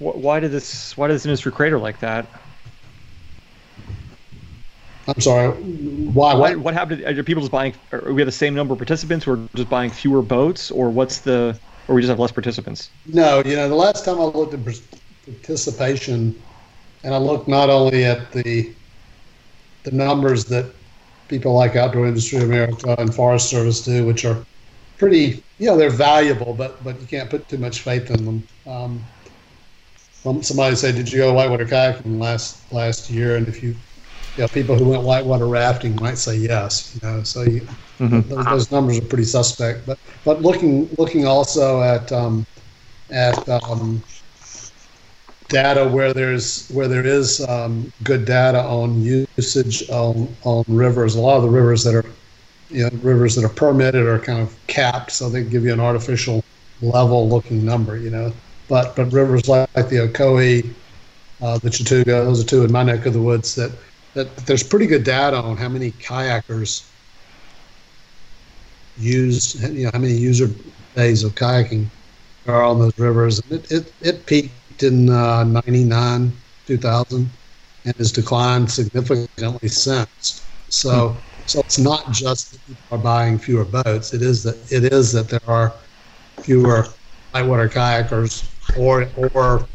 why did this why did this industry crater like that? I'm sorry. Why? What? what happened? Are people just buying? Are we have the same number of participants, We're just buying fewer boats, or what's the? Or we just have less participants? No, you know, the last time I looked at participation, and I looked not only at the the numbers that people like Outdoor Industry America and Forest Service do, which are pretty, you know, they're valuable, but but you can't put too much faith in them. Um, somebody said, "Did you go whitewater kayaking last last year?" And if you you know, people who went whitewater rafting might say yes. You know, so you, Mhm. those, those numbers are pretty suspect. But but looking looking also at um, at um, data where there's where there is um, good data on usage on on rivers. A lot of the rivers that are you know rivers that are permitted are kind of capped, so they give you an artificial level looking number. You know, but but rivers like, like the Ocoee, uh, the Chattooga, those are two in my neck of the woods that that there's pretty good data on how many kayakers used, you know, how many user days of kayaking are on those rivers. And it, it, it peaked in uh, 99, 2000, and has declined significantly since. So, so it's not just that people are buying fewer boats. It is that it is that there are fewer whitewater kayakers or or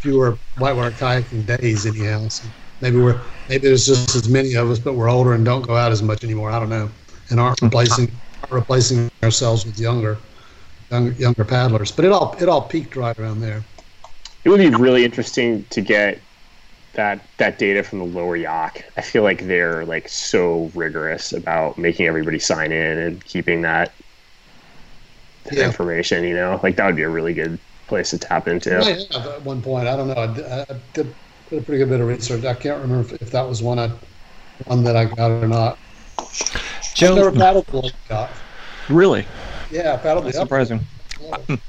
fewer whitewater kayaking days anyhow. So maybe we're maybe there's just as many of us, but we're older and don't go out as much anymore. I don't know, and aren't replacing aren't replacing ourselves with younger younger, younger paddlers. But it all it all peaked right around there. It would be really interesting to get that that data from the lower Yough. I feel like they're like so rigorous about making everybody sign in and keeping that, Yeah. information. You know, like that would be a really good place to tap into. I have at one point. I don't know. I did, I did, did a pretty good bit of research. I can't remember if, if that was one I one that I got or not. I've never Joe, paddled the lake Yough. Really? Yeah, I paddled That's the upper. surprising.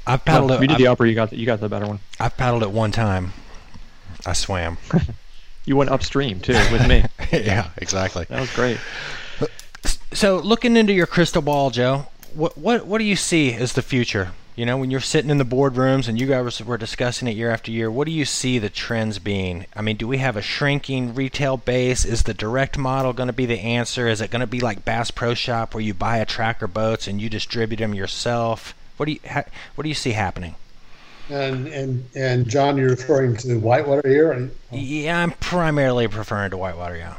I've paddled No, it. you did I've, the upper. You got the, you got the better one. I've paddled it one time. I swam. [laughs] You went upstream too with me. [laughs] yeah, exactly. That was great. So, looking into your crystal ball, Joe, what what what do you see as the future? You know, when you're sitting in the boardrooms and you guys were discussing it year after year, what do you see the trends being? I mean, do we have a shrinking retail base? Is the direct model going to be the answer? Is it going to be like Bass Pro Shop where you buy a tracker boats and you distribute them yourself? What do you ha- what do you see happening? And and and John, you're referring to Whitewater here. Or- Yeah, I'm primarily referring to whitewater. Yeah.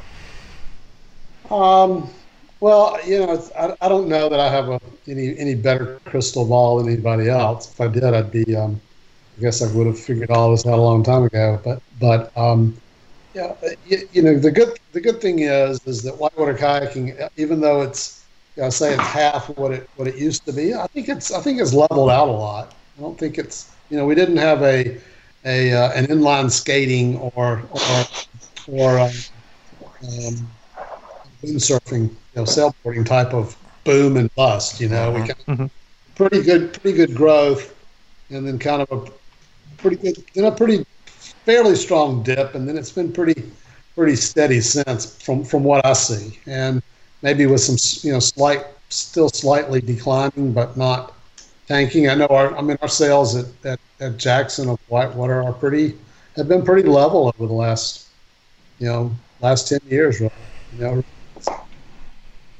Um, well, you know, I, I don't know that I have a, any any better crystal ball than anybody else. If I did, I'd be. Um, I guess I would have figured all this out a long time ago. But but um, yeah, you, you know, the good the good thing is is that whitewater kayaking, even though it's you know, say it's half what it what it used to be, I think it's I think it's leveled out a lot. I don't think it's you know we didn't have a a uh, an inline skating or or or um, um, windsurfing, know, sailboarding type of boom and bust. You know, we got Mhm. pretty good, pretty good growth, and then kind of a pretty good, then a pretty fairly strong dip, and then it's been pretty, pretty steady since from from what I see, and maybe with some you know slight, still slightly declining, but not tanking. I know our, I mean our sales at, at, at Jackson of Whitewater are pretty have been pretty level over the last you know last ten years. Really. You know,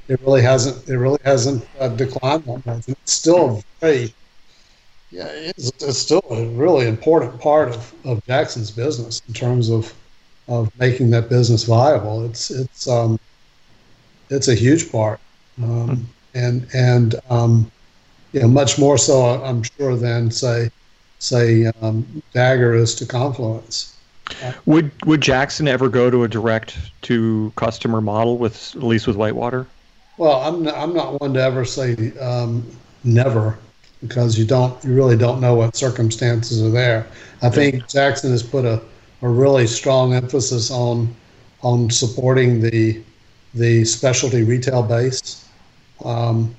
it really hasn't it really hasn't uh, declined that much. It's still very yeah, it's, it's still a really important part of, of Jackson's business in terms of of making that business viable. It's it's um it's a huge part, um, and and um, you know much more so I'm sure than say say um, Dagger is to Confluence. Would would Jackson ever go to a direct to customer model with at least with Whitewater? Well, I'm not, I'm not one to ever say um, never because you don't you really don't know what circumstances are there. I think Jackson has put a, a really strong emphasis on on supporting the the specialty retail base, um,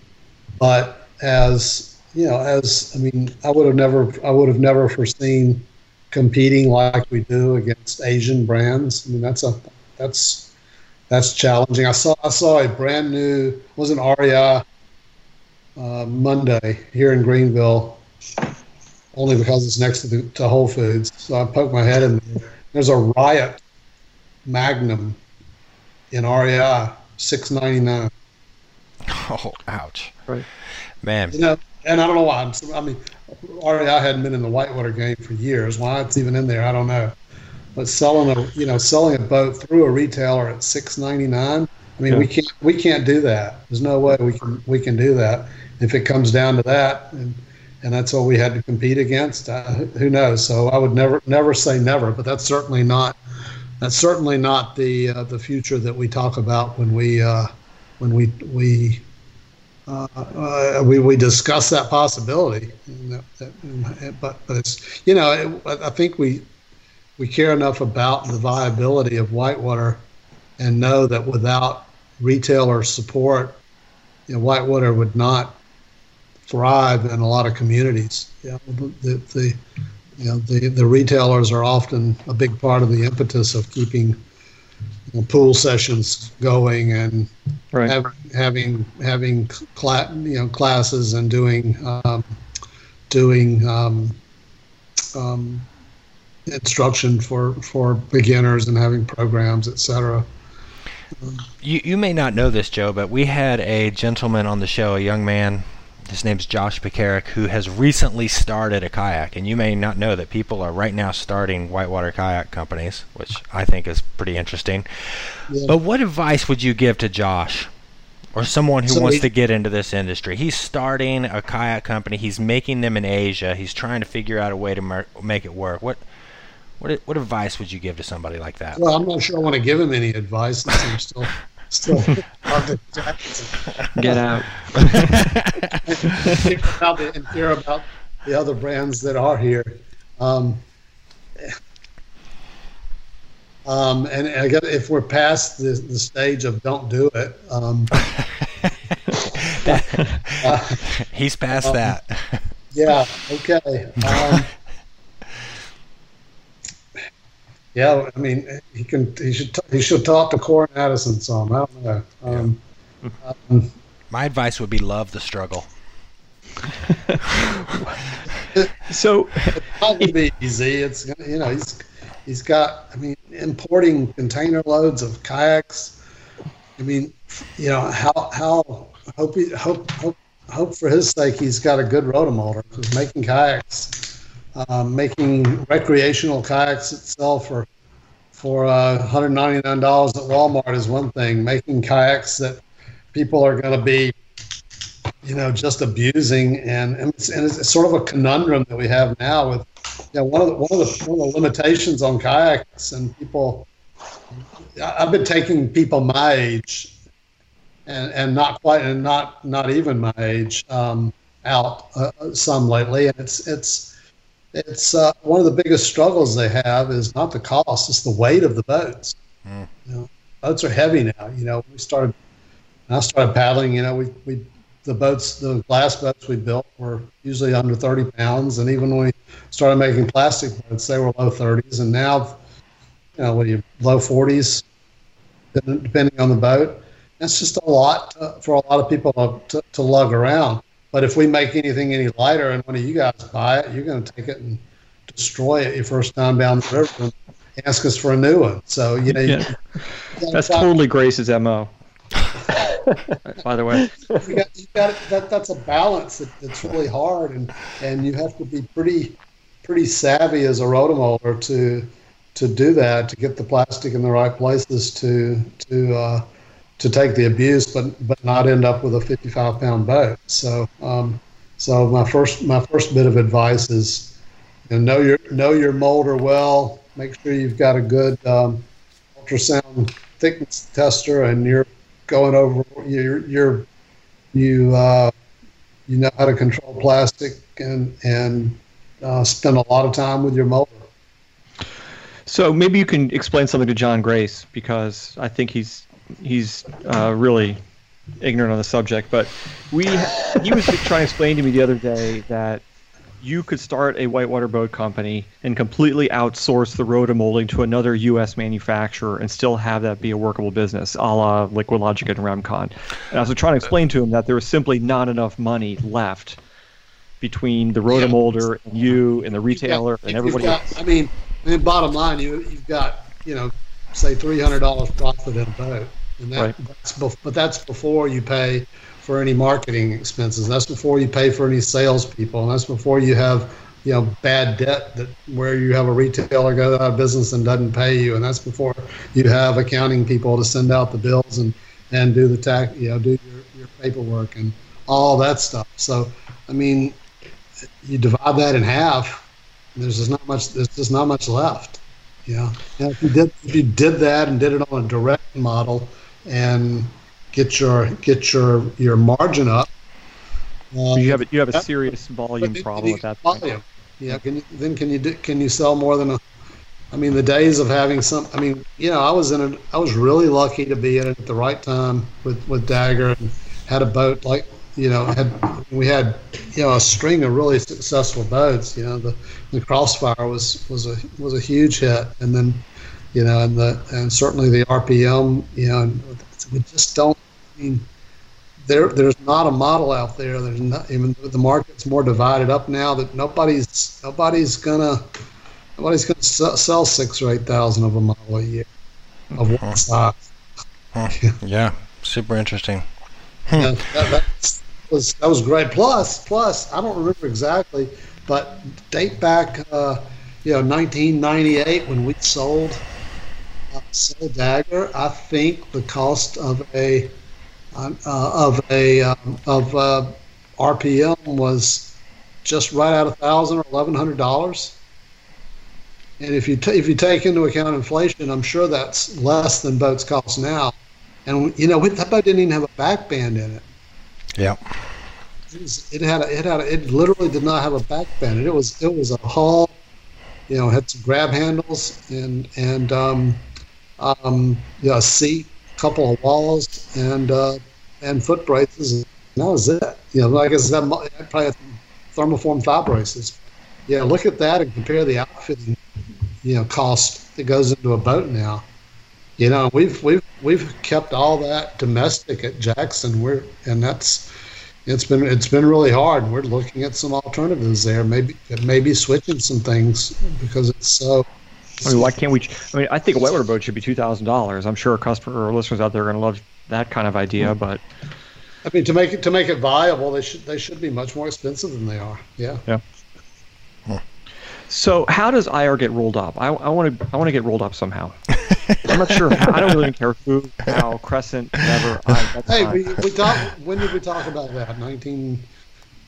but as you know, as I mean, I would have never I would have never foreseen competing like we do against Asian brands. I mean, that's a that's that's challenging. I saw I saw a brand new was an REI uh, Monday here in Greenville, only because it's next to the, to Whole Foods. So I poked my head in there. There's a Riot Magnum in REI, six ninety nine. [laughs] Oh, ouch. Right. Man, You know, and I don't know why. I'm, I mean, REI hadn't been in the whitewater game for years. Why it's even in there, I don't know. But selling a you know selling a boat through a retailer at six ninety nine. I mean, Yeah. we can't we can't do that. There's no way we can we can do that. If it comes down to that, and and that's all we had to compete against. Uh, who knows? So I would never never say never, but that's certainly not that's certainly not the uh, the future that we talk about when we uh, when we we uh, uh, we, we discuss that possibility. But but it's you know it, I think we we care enough about the viability of Whitewater and know that without retailer support, you know, Whitewater would not thrive in a lot of communities. You know, the, the you know the, the retailers are often a big part of the impetus of keeping you know, pool sessions going and right. have, having having cla- you know classes and doing um, doing um, um, instruction for for beginners and having programs, etc. You you may not know this, Joe, but we had a gentleman on the show, a young man. His name's Josh Pekarik, who has recently started a kayak, and you may not know that people are right now starting whitewater kayak companies, which I think is pretty interesting. Yeah. But what advice would you give to Josh or someone who so wants he, to get into this industry? He's starting a kayak company. He's making them in Asia. He's trying to figure out a way to mer- make it work. What what what advice would you give to somebody like that? Well, I'm not sure I want to give him any advice. I'm still still [laughs] Get out. hear about the, and hear about the other brands that are here. Um, um, and I guess if we're past the, the stage of don't do it, um, [laughs] uh, he's past um, that. yeah. Okay. Um, yeah, I mean, he can. He should. He should talk to Corran Addison some. I don't know. Um, yeah. um, My advice would be love the struggle. [laughs] so it be easy. It's you know he's he's got. I mean, importing container loads of kayaks. I mean, you know how how hope he, hope hope hope for his sake he's got a good rotomolder because making kayaks um, making recreational kayaks itself for for uh, $199 at Walmart is one thing. Making kayaks that people are going to be, you know, just abusing, and, and, it's, and it's sort of a conundrum that we have now with, you know, one of the one of the, one of the limitations on kayaks and people. I've been taking people my age, and, and not quite and not not even my age um, out uh, some lately, and it's it's it's uh, one of the biggest struggles they have is not the cost; it's the weight of the boats. Mm. You know, boats are heavy now. You know, we started. I started paddling. You know, we we the boats, the glass boats we built were usually under 30 pounds, and even when we started making plastic boats, they were low 30s, and now, you know, what you low 40s, depending on the boat. That's just a lot to, for a lot of people to, to, to lug around. But if we make anything any lighter and one of you guys buy it, you're going to take it and destroy it your first time down the river and ask us for a new one. So, you know, yeah. you that's totally Grace's MO. [laughs] by the way, you got, you got that, that's a balance that, that's really hard, and, and you have to be pretty pretty savvy as a rotomolder to to do that to get the plastic in the right places to to uh, to take the abuse, but but not end up with a 55 pound boat. So um, so my first my first bit of advice is you know, know your know your molder well. Make sure you've got a good um, ultrasound thickness tester, and you're going over you're you're you uh, you know how to control plastic and and uh, spend a lot of time with your molder. So maybe you can explain something to John Grace because I think he's he's uh, really ignorant on the subject. But we he was trying to explain to me the other day that you could start a whitewater boat company and completely outsource the rotomolding to another U.S. manufacturer and still have that be a workable business, a la Liquid Logic and Remcon. And I was trying to explain to him that there was simply not enough money left between the rotomolder and you and the retailer got, and everybody got, else. I mean, I mean, bottom line, you you've got you know, say three hundred dollars profit in a boat and that, right. that's bef- but that's before you pay for any marketing expenses. That's before you pay for any salespeople, and that's before you have you know bad debt that where you have a retailer go out of business and doesn't pay you, and that's before you have accounting people to send out the bills and and do the tax, you know, do your, your paperwork and all that stuff. So, I mean, you divide that in half, there's just not much. There's just not much left. Yeah. Now, if you did if you did that and did it on a direct model and get your get your your margin up, uh, you have a, you have a serious volume problem at that get point. volume. Yeah. Can you then can you do, can you sell more than a? I mean, the days of having some. I mean, you know, I was in a. I was really lucky to be in it at the right time with with Dagger and had a boat like you know had we had you know a string of really successful boats. You know, the the Crossfire was was a was a huge hit, and then you know, and the and certainly the RPM. You know, we just don't. I mean, there there's not a model out there. There's not even the market's more divided up now that nobody's nobody's gonna nobody's gonna sell, six or eight thousand of a model a year of one uh-huh. size. Huh. [laughs] Yeah, super interesting. Yeah, hmm. that, that was that was great. Plus, plus I don't remember exactly, but date back, uh, you know, 1998 when we sold sold Dagger. I think the cost of a uh, of a um, of uh, RPM was just right at a thousand or eleven hundred dollars. And if you ta if you take into account inflation, I'm sure that's less than boats cost now. And you know, that boat didn't even have a back band in it. Yeah. It, was, it had a, it had a, it literally did not have a back band. It was it was a hull, you know, had some grab handles and and um, um, yeah, a seat, couple of walls, and uh, and foot braces. And that was it. You know, like I said, I probably had thermoform thigh braces. Yeah, look at that and compare the outfitting, you know, cost that goes into a boat now. You know, we've we've we've kept all that domestic at Jackson. We're and that's it's been it's been really hard. We're looking at some alternatives there. Maybe maybe switching some things because it's so. I mean, why can't we? I mean, I think a whitewater boat should be two thousand dollars. I'm sure customer or listeners out there are going to love that kind of idea, hmm. but I mean, to make it to make it viable, they should they should be much more expensive than they are. Yeah. Yeah. So how does IR get rolled up? I want to I want to get rolled up somehow. I'm not sure. How, I don't really care who, how, Crescent, whatever. I, that's Hey, we, we talked. When did we talk about that?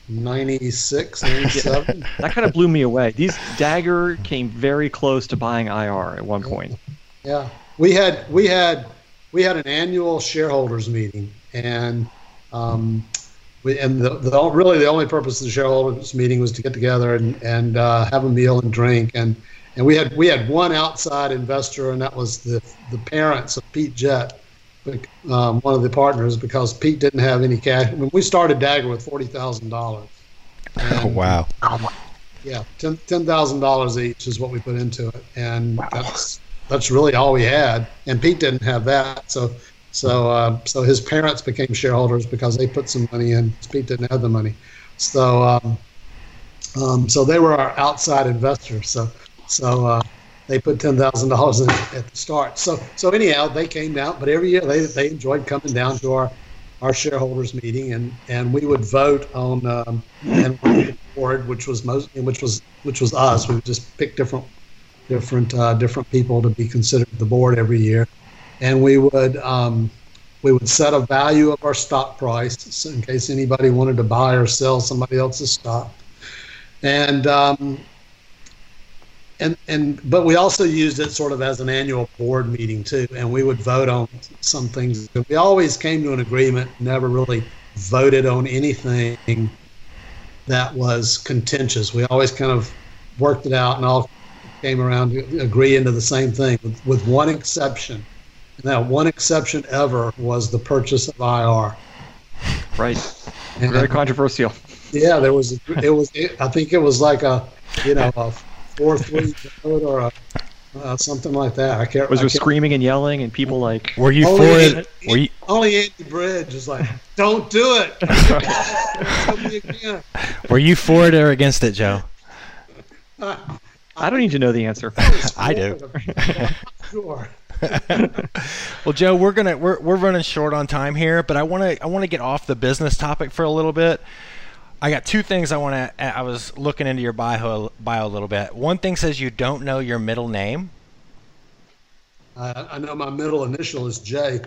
1996, [laughs] 97. that kind of blew me away. These Dagger came very close to buying IR at one point. Yeah, we had we had we had an annual shareholders meeting, and um, we and the, the really the only purpose of the shareholders meeting was to get together and and uh, have a meal and drink, and and we had we had one outside investor, and that was the the parents of Pete Jett, um, one of the partners, because Pete didn't have any cash. I mean, we started Dagger with forty thousand dollars. Oh, wow. Yeah, ten ten thousand dollars each is what we put into it, and that's that's really all we had. And Pete didn't have that, so so uh, so his parents became shareholders because they put some money in. Pete didn't have the money, so um, um, so they were our outside investors. So so uh, they put ten thousand dollars in at the start. So so anyhow, they came down, but every year they they enjoyed coming down to our our shareholders meeting, and and we would vote on um, and board, which was most, which was which was us. We would just pick different different uh, different people to be considered the board every year, and we would um, we would set a value of our stock price in case anybody wanted to buy or sell somebody else's stock, and um, and and but we also used it sort of as an annual board meeting too, and we would vote on some things. We always came to an agreement, never really voted on anything that was contentious. We always kind of worked it out and all came around to agree into the same thing, with, with one exception. And that one exception ever was the purchase of IR. Right. And Very controversial. yeah, there was it was it, I think it was like a you know a four three vote or a uh, something like that. I can't. Was I there can't- screaming and yelling and people like Were you for it? Were you, Only Andy Bridge is like, don't do it. [laughs] Tell me again. were you for it or against it, Joe? I don't need to know the answer. I [laughs] do. Sure. [laughs] Well, Joe, we're gonna we're, we're running short on time here, but I want to I want to get off the business topic for a little bit. I got two things I want to. I was looking into your bio bio a little bit. One thing says you don't know your middle name. Uh, I know my middle initial is J.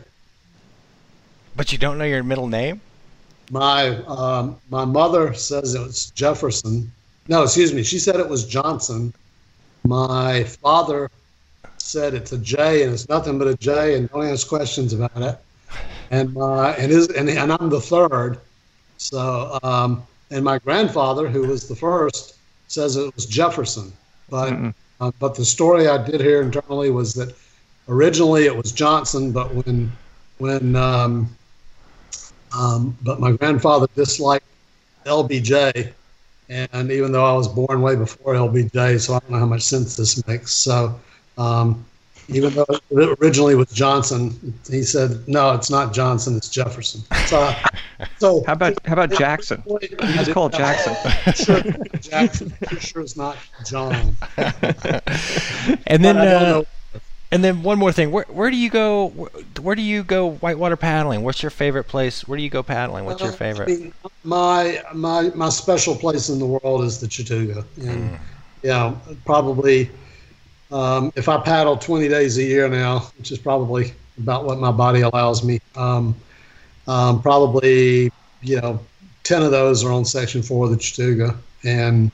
But you don't know your middle name? My um, my mother says it was Jefferson. No, excuse me. She said it was Johnson. My father said it's a J and it's nothing but a J and don't ask questions about it. And uh, and his and, and I'm the third. So um, and my grandfather, who was the first, says it was Jefferson. But uh, but the story I did hear internally was that originally it was Johnson, but when when um, um, but my grandfather disliked LBJ, and even though I was born way before LBJ, so I don't know how much sense this makes. So um, even though it originally was Johnson, he said no, it's not Johnson, it's Jefferson. So, so How about how about Jackson? You just call Jackson. [laughs] sure, Jackson. Sure it's not John. [laughs] And then, But I don't uh, and then one more thing. Where where do you go? Where, where do you go whitewater paddling? What's your favorite place? Where do you go paddling? What's your Uh, I favorite? mean, my my my special place in the world is the Chattooga, and Mm. yeah, probably um, if I paddle 20 days a year now, which is probably about what my body allows me, um, um, probably you know 10 of those are on Section Four of the Chattooga, and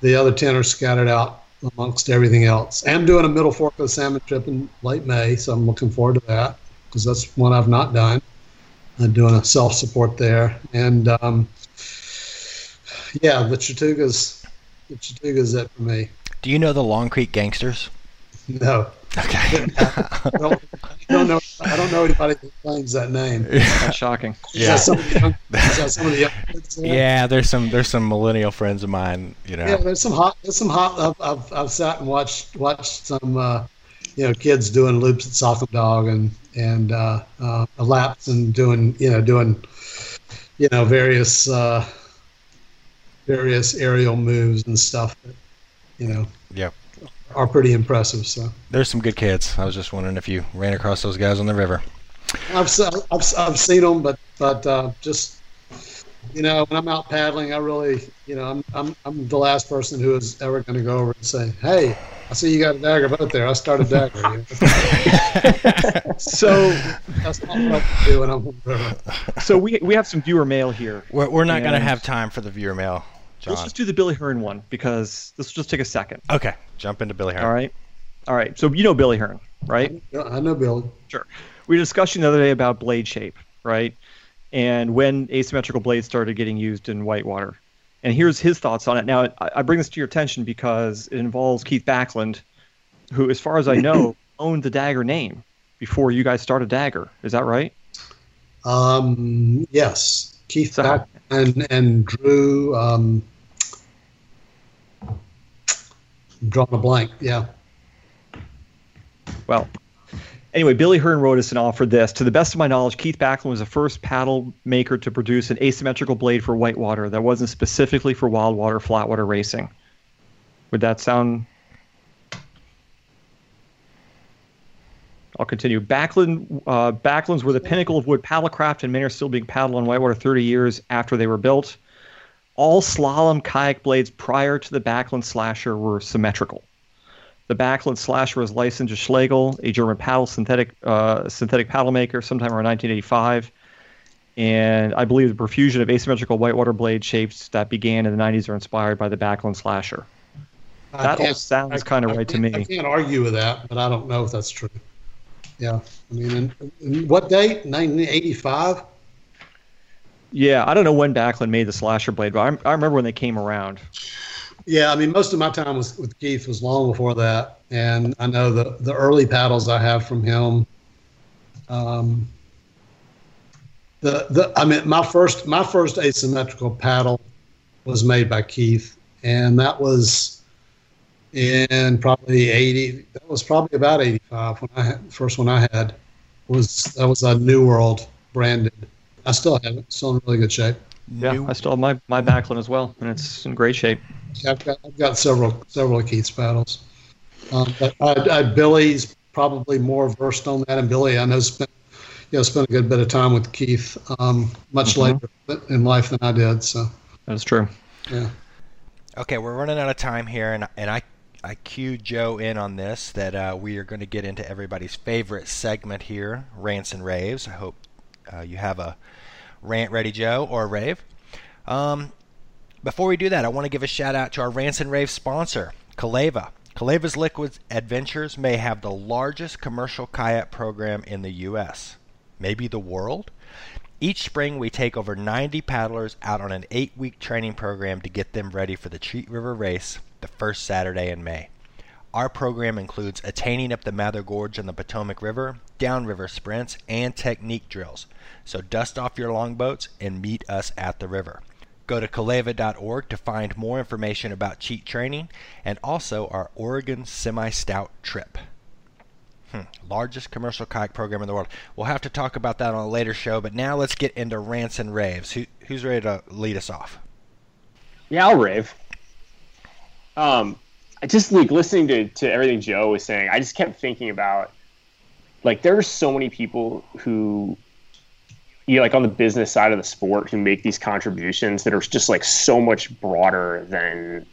the other 10 are scattered out amongst everything else. I'm doing a Middle Fork of the Salmon trip in late May, so I'm looking forward to that because that's one I've not done. I'm doing a self support there, and um, yeah, the Chattooga's the Chattooga's it for me. Do you know the Long Creek Gangsters? No, Okay. [laughs] I don't, I don't know. I don't know anybody who claims that name. [laughs] That's shocking. Is that some of the young, some of the young kids there? yeah, there's some there's some millennial friends of mine. You know. Yeah, there's some hot. There's some hot. I've, I've, I've sat and watched watched some, uh, you know, kids doing loops at Sock'em Dog and and uh, uh, laps and doing you know doing, you know, various uh, various aerial moves and stuff that, you know, Yep. are pretty impressive. So There's some good kids. I was just wondering if you ran across those guys on the river. I've I've, I've seen them, but but uh, just. You know, when I'm out paddling, I really, you know, I'm I'm I'm the last person who is ever going to go over and say, "Hey, I see you got a dagger boat there. I started dagger." You know? [laughs] So That's not what I do when I'm on the river. so we we have some viewer mail here. We're, we're not going to have time for the viewer mail, Let's just do the Billy Hearn one because this will just take a second. Okay, jump into Billy Hearn. All right. All right. So you know Billy Hearn, right? Yeah, I know Billy. Sure. We were discussing the other day about blade shape, right? And when asymmetrical blades started getting used in whitewater. And here's his thoughts on it. Now, I, I bring this to your attention because it involves Keith Backlund, who, as far as I know, [clears throat] owned the Dagger name before you guys started Dagger. Is that right? Um, yes, Keith So how- Back and and Drew. Um, I'm drawing a blank. Yeah. Well, anyway, Billy Hearn wrote us and offered this. To the best of my knowledge, Keith Backlund was the first paddle maker to produce an asymmetrical blade for whitewater that wasn't specifically for wildwater, flatwater racing. Would that sound? I'll continue. Backlund, uh, Backlunds were the pinnacle of wood paddlecraft, and many are still being paddled on whitewater 30 years after they were built. All slalom kayak blades prior to the Backlund Slasher were symmetrical. The Backlund Slasher was licensed to Schlegel, a German paddle synthetic uh, synthetic paddle maker, sometime around 1985. And I believe the profusion of asymmetrical whitewater blade shapes that began in the 90s are inspired by the Backlund Slasher. That all sounds kind of right to me. I can't argue with that, but I don't know if that's true. Yeah, I mean, in, in what date? 1985. Yeah, I don't know when Backlund made the Slasher blade, but I, I remember when they came around. Yeah, I mean, most of my time was with Keith was long before that, and I know the the early paddles I have from him. Um, the the I mean, my first my first asymmetrical paddle was made by Keith, and that was in probably eighty. That was probably about eighty five when I had first one I had was that was a New World branded. I still have it, still in really good shape. Yeah, New- I still have my, my Backlund as well, and it's in great shape. Yeah, I've got I've got several several of Keith's paddles, um, but I, I, Billy's probably more versed on that, and Billy I know spent you know spent a good bit of time with Keith um, much Mhm. later in life than I did. So That's true. yeah, Okay, we're running out of time here, and and I I cued Joe in on this that uh, we are going to get into everybody's favorite segment here, rants and raves. I hope uh, you have a rant ready, Joe, or rave. Um, before we do that, I want to give a shout out to our rants and rave sponsor, Calleva. Calleva's Liquids Adventures may have the largest commercial kayak program in the U.S., maybe the world. Each spring, we take over 90 paddlers out on an eight week training program to get them ready for the Cheat River Race the first Saturday in May. Our program includes attaining up the Mather Gorge on the Potomac River, downriver sprints, and technique drills. So dust off your longboats and meet us at the river. Go to calleva.org to find more information about cheat training and also our Oregon Semi Stout trip. Hmm. Largest commercial kayak program in the world. We'll have to talk about that on a later show, but now let's get into rants and raves. Who, who's ready to lead us off? Yeah, I'll rave. Um, I just like listening to, to everything Joe was saying. I just kept thinking about like there are so many people who you know, like on the business side of the sport who make these contributions that are just like so much broader than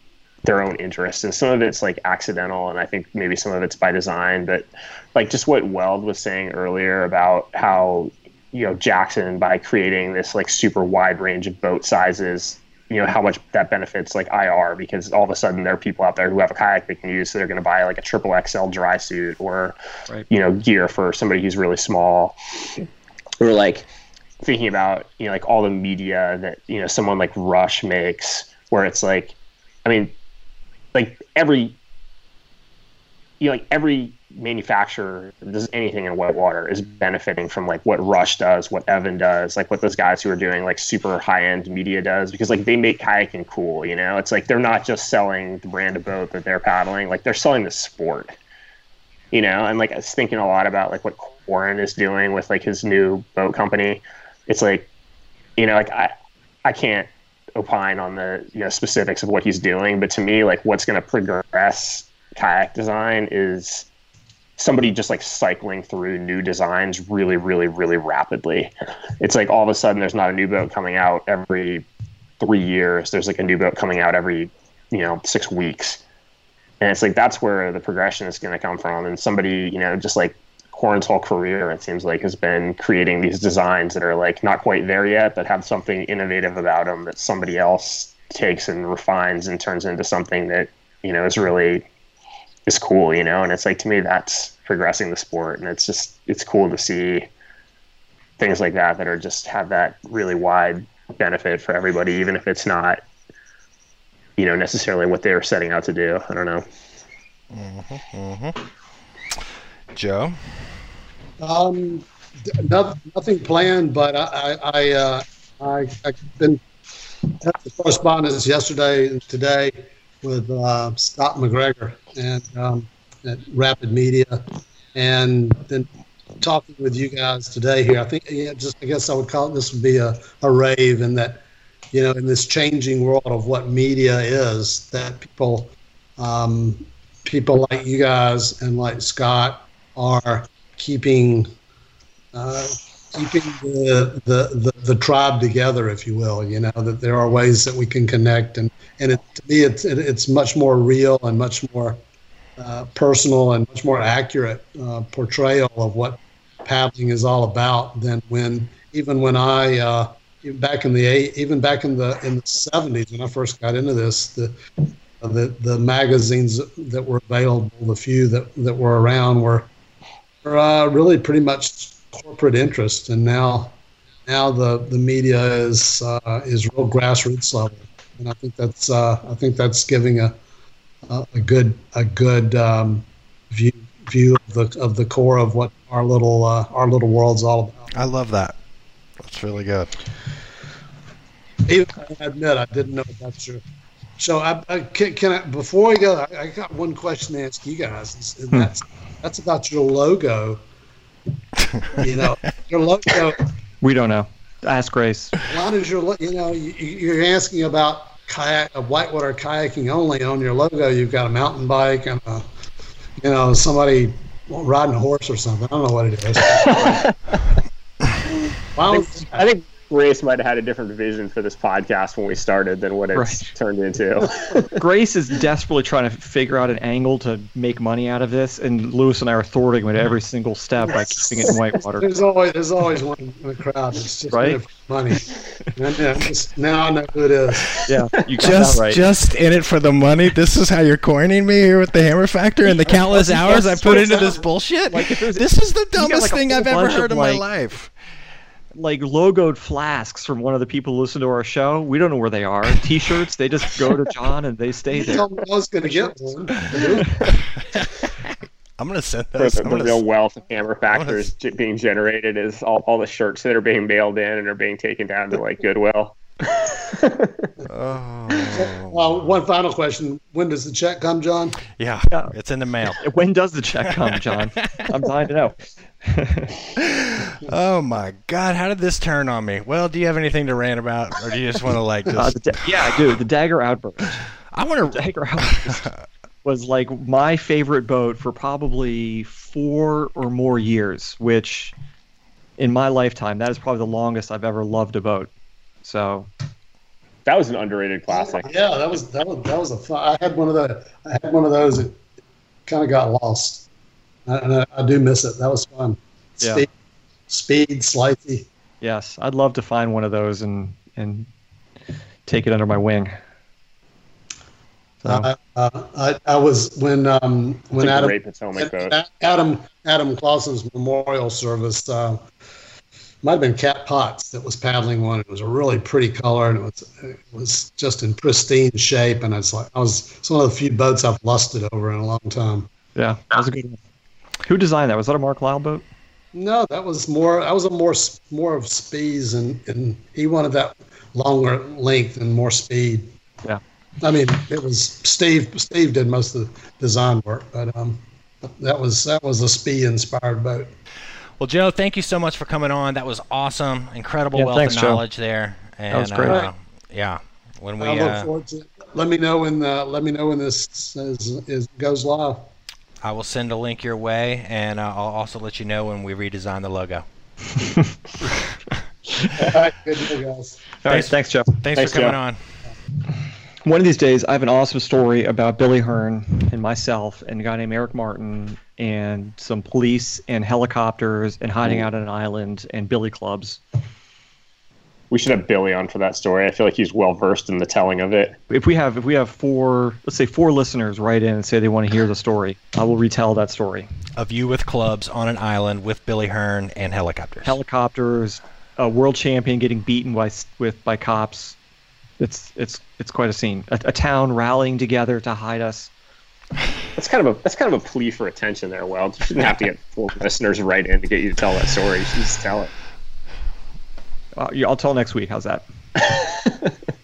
their own interests and some of it's like accidental and i think maybe some of it's by design but like just what weld was saying earlier about how you know jackson by creating this like super wide range of boat sizes you know how much that benefits like ir because all of a sudden there are people out there who have a kayak they can use so they're going to buy like a triple xl dry suit or Right. you know gear for somebody who's really small or like thinking about you know like all the media that you know someone like rush makes where it's like i mean like every you know, like every manufacturer that does anything in whitewater is benefiting from like what Rush does, what Evan does, like what those guys who are doing like super high end media does, because like they make kayaking cool, you know? It's like they're not just selling the brand of boat that they're paddling, like they're selling the sport. You know, and like I was thinking a lot about like what Corran is doing with like his new boat company. It's like, you know, like I I can't opine on the you know specifics of what he's doing, but to me, like what's going to progress kayak design is somebody just like cycling through new designs really, really, really rapidly. It's like all of a sudden there's not a new boat coming out every three years. There's like a new boat coming out every you know six weeks, and it's like that's where the progression is going to come from. And somebody you know just like Corran's whole career, it seems like, has been creating these designs that are like not quite there yet, but have something innovative about them that somebody else takes and refines and turns into something that you know is really is cool, you know. And it's like to me, that's progressing the sport, and it's just it's cool to see things like that that are just have that really wide benefit for everybody, even if it's not you know necessarily what they're setting out to do. I don't know. Mm-hmm, mm-hmm. Joe? Um, no- nothing planned, but I, I, uh, I, I've been the correspondence yesterday and today with uh, Scott McGregor and um, at Rapid Media, and then talking with you guys today here. I think, yeah, just I guess I would call it this would be a, a rave, in that you know, in this changing world of what media is, that people, um, people like you guys and like Scott are keeping uh, keeping the, the, the, the tribe together, if you will. You know that there are ways that we can connect, and and it, to me, it's it, it's much more real and much more uh, personal and much more accurate uh, portrayal of what paddling is all about than when even when I uh, even back in the eight, even back in the in the seventies when I first got into this the the the magazines that were available, the few that that were around were were uh, really pretty much corporate interest, and now now the the media is uh, is real grassroots level, and I think that's uh, I think that's giving a a, a good a good um, view view of the of the core of what our little uh, our little world's all about. I love that. That's really good. Even I admit I didn't know about your. So I, I can, can I before we go, I, I got one question to ask you guys, and that's that's about your logo. You know, your logo. [laughs] We don't know. Ask Grace. Why does your you know you, you- you're asking about kayak uh, whitewater kayaking only on your logo? You've got a mountain bike and a, you know somebody riding a horse or something. I don't know what it is. [laughs] I think, I think Grace might have had a different vision for this podcast when we started than what it's Right. turned into. [laughs] Grace is desperately trying to figure out an angle to make money out of this, and Louis and I are thwarting him at every single step by keeping it in Whitewater. There's always there's always one in the crowd that's just Right? in for money. And now, just- now I know who it is. Yeah, you Just, right. just in it for the money. This is how you're coining me here with the Hammer Factor and the countless hours I put into this bullshit. Like, this is the dumbest like, thing I've ever bunch of, heard in my like- life. Like logoed flasks from one of the people who listen to our show. We don't know where they are. T-shirts, they just go to John and they stay there. told me I was going to get one. [laughs] I'm gonna send For those. the, I'm the gonna real s- wealth of hammer factors ge- being generated is all, all the shirts that are being mailed in and are being taken down to like Goodwill. oh, Uh, one final question: When does the check come, John? yeah, Yeah. it's in the mail. When does the check come, John? [laughs] I'm dying to know. [laughs] Oh my God, how did this turn on me? Well, do you have anything to rant about, or do you just want to like Uh, just? the da- yeah, I do. The Dagger Outburst. [sighs] I want to. Dagger Outburst was like my favorite boat for probably four or more years, which in my lifetime, that is probably the longest I've ever loved a boat. So That was an underrated classic. Yeah, that was that was that was a fun. I had one of the I had one of those that kind of got lost, and I, I do miss it. That was fun. Yeah. Speed, speed, slicey. yes, I'd love to find one of those and and take it under my wing. So, Uh, uh, I, I was when um, when a Adam great Potomac boat. Adam Adam Clausen's memorial service uh, might have been Cat Potts that was paddling one. It was a really pretty color and it was it was just in pristine shape. And it's like I was it's one of the few boats I've lusted over in a long time. yeah, that was a good one. Who designed that? Was that a Mark Lyle boat? No, that was more. That was a more more of speeds, and and he wanted that longer length and more speed. Yeah. I mean, it was Steve. Steve did most of the design work, but um, that was that was a speed inspired boat. Well, Joe, thank you so much for coming on. That was awesome. Incredible Yeah, wealth thanks, of Joe. knowledge there. And, was great. Uh, yeah, when we I look uh, forward to. It. Let me know when uh, let me know when this is, is goes live. I will send a link your way, and uh, I'll also let you know when we redesign the logo. [laughs] All right, good deal, guys. All right, Thanks. thanks, Jeff. Thanks, Thanks, for coming Joe. on. One of these days, I have an awesome story about Billy Hearn and myself and a guy named Eric Martin and some police and helicopters and hiding out on an island and billy clubs. We should have Billy on for that story. I feel like he's well versed in the telling of it. If we have if we have four, let's say four listeners write in and say they want to hear the story, I will retell that story. Of you with clubs on an island with Billy Hearn and helicopters. Helicopters, a world champion getting beaten by with by cops. It's it's it's quite a scene. A, a town rallying together to hide us. That's kind of a that's kind of a plea for attention there. Well, you shouldn't have to get four [laughs] listeners right in to get you to tell that story. You should just tell it. Uh, yeah, I'll tell next week. How's that? [laughs]